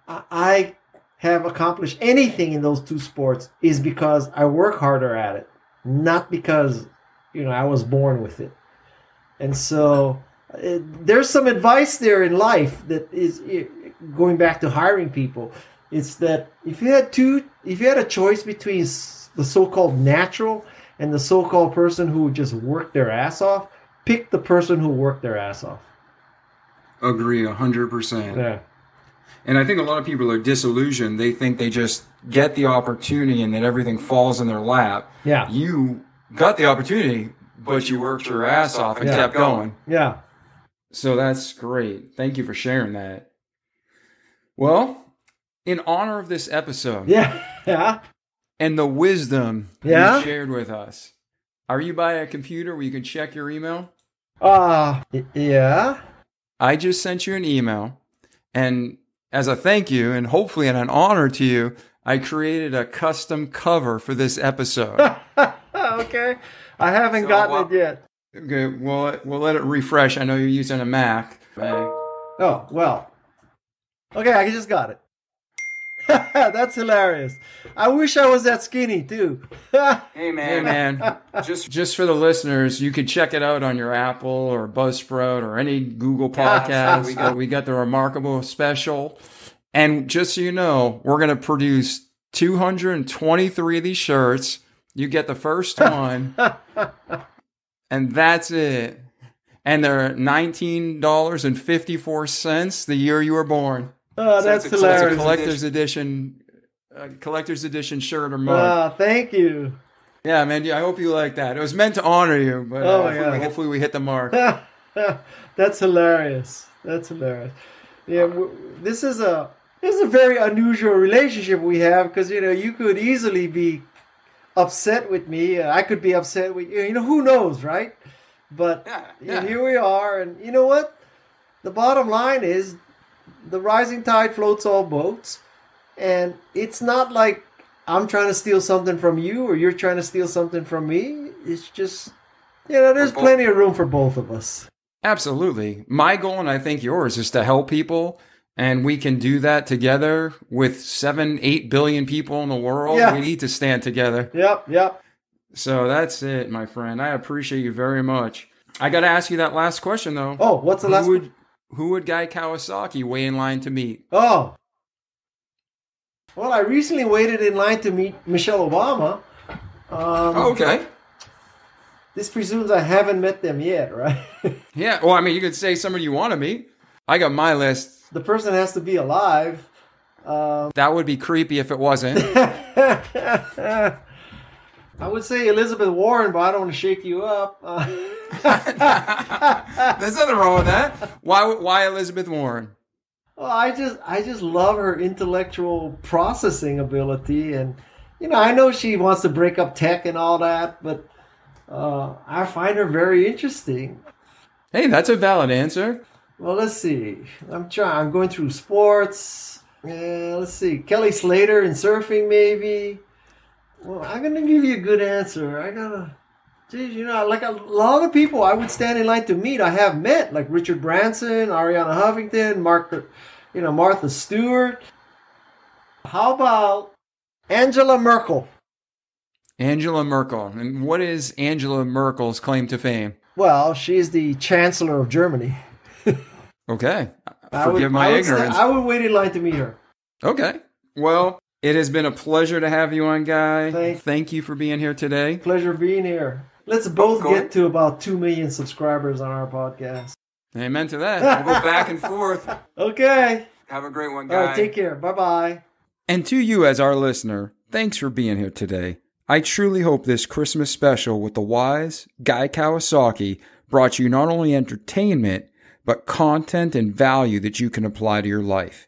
I, I have accomplished anything in those two sports is because I work harder at it, not because you know I was born with it. And so uh, there's some advice there in life that is going back to hiring people. It's that if you had two, if you had a choice between the so-called natural and the so-called person who just worked their ass off, pick the person who worked their ass off. Agree 100%. Yeah. And I think a lot of people are disillusioned. They think they just get the opportunity and that everything falls in their lap. Yeah. You got the opportunity, but you worked your ass off and Yeah. kept going. Yeah. So that's great. Thank you for sharing that. Well, in honor of this episode Yeah. [laughs] Yeah. and the wisdom Yeah? you shared with us, are you by a computer where you can check your email? Uh, yeah. I just sent you an email, and as a thank you and hopefully an honor to you, I created a custom cover for this episode. [laughs] okay. I haven't So, gotten uh, it yet. Okay, we'll we'll let it refresh. I know you're using a Mac. Okay. Oh, well. Okay, I just got it. [laughs] That's hilarious. I wish I was that skinny too. [laughs] Hey man, hey man. just just for the listeners, you could check it out on your Apple or Buzzsprout or any Google podcast. we got we got the remarkable special. And just so you know, we're gonna produce 223 of these shirts. You get the first [laughs] one, and that's it. And they're nineteen dollars and fifty four cents the year you were born. Oh, So that's it's a, so it's a collector's edition, uh, collector's edition shirt or mug. Ah, thank you. Yeah, man. Yeah, I hope you like that. It was meant to honor you, but Oh, uh, hopefully, God. hopefully we hit the mark. [laughs] That's hilarious. That's hilarious. Yeah, w- this is a this is a very unusual relationship we have because you know you could easily be upset with me. I could be upset with you. You know who knows, right? But Yeah, yeah. here we are, and you know what? The bottom line is the rising tide floats all boats, and it's not like I'm trying to steal something from you or you're trying to steal something from me. It's just you know, there's both- plenty of room for both of us. Absolutely. My goal, and I think yours, is to help people. And we can do that together with seven, eight billion people in the world. Yeah. We need to stand together. Yep, yep. So that's it, my friend. I appreciate you very much. I got to ask you that last question, though. Oh, what's the who last would who would Guy Kawasaki wait in line to meet? Oh. Well, I recently waited in line to meet Michelle Obama. Um, Oh, okay. This presumes I haven't met them yet, right? [laughs] Yeah. Well, I mean, you could say somebody you want to meet. I got my list. The person has to be alive. Um, That would be creepy if it wasn't. [laughs] [laughs] I would say Elizabeth Warren, but I don't want to shake you up. Uh, [laughs] There's nothing wrong with that. Why? Why Elizabeth Warren? well, I just, I just love her intellectual processing ability, and you know, I know she wants to break up tech and all that, but uh, I find her very interesting. Hey, that's a valid answer. Well, let's see. I'm trying. I'm going through sports. Uh, let's see. Kelly Slater in surfing, maybe. Well, I'm gonna give you a good answer. I gotta. Geez, you know, like a lot of people I would stand in line to meet, I have met, like Richard Branson, Arianna Huffington, Mark, you know, Martha Stewart. How about Angela Merkel? Angela Merkel. And what is Angela Merkel's claim to fame? Well, she's the Chancellor of Germany. Okay. I would- Forgive my I would ignorance. I would wait in line to meet her. Okay. Well, it has been a pleasure to have you on, Guy. Thank- Thank you for being here today. Pleasure being here. Let's both get to about 2 million subscribers on our podcast. Amen to that. We'll go [laughs] back and forth. Okay. Have a great one, Guy. right, take care. Bye bye. And to you, as our listener, thanks for being here today. I truly hope this Christmas special with the wise Guy Kawasaki brought you not only entertainment, but content and value that you can apply to your life.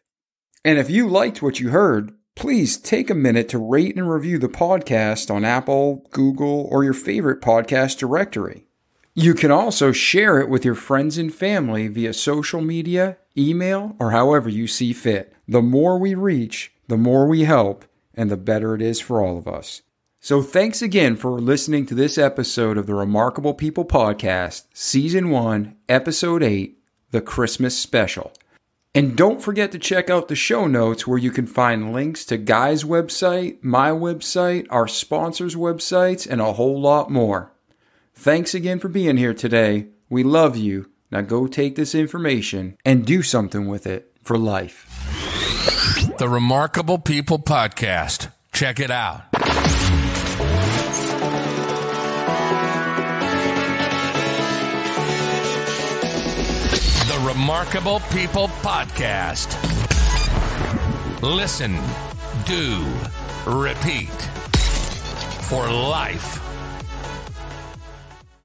And if you liked what you heard, please take a minute to rate and review the podcast on Apple, Google, or your favorite podcast directory. You can also share it with your friends and family via social media, email, or however you see fit. The more we reach, the more we help, and the better it is for all of us. So thanks again for listening to this episode of the Remarkable People Podcast, Season 1, Episode 8, The Christmas Special. And don't forget to check out the show notes where you can find links to Guy's website, my website, our sponsors' websites, and a whole lot more. Thanks again for being here today. We love you. Now go take this information and do something with it for life. The Remarkable People Podcast. Check it out. Remarkable People Podcast. Listen, do, repeat for life.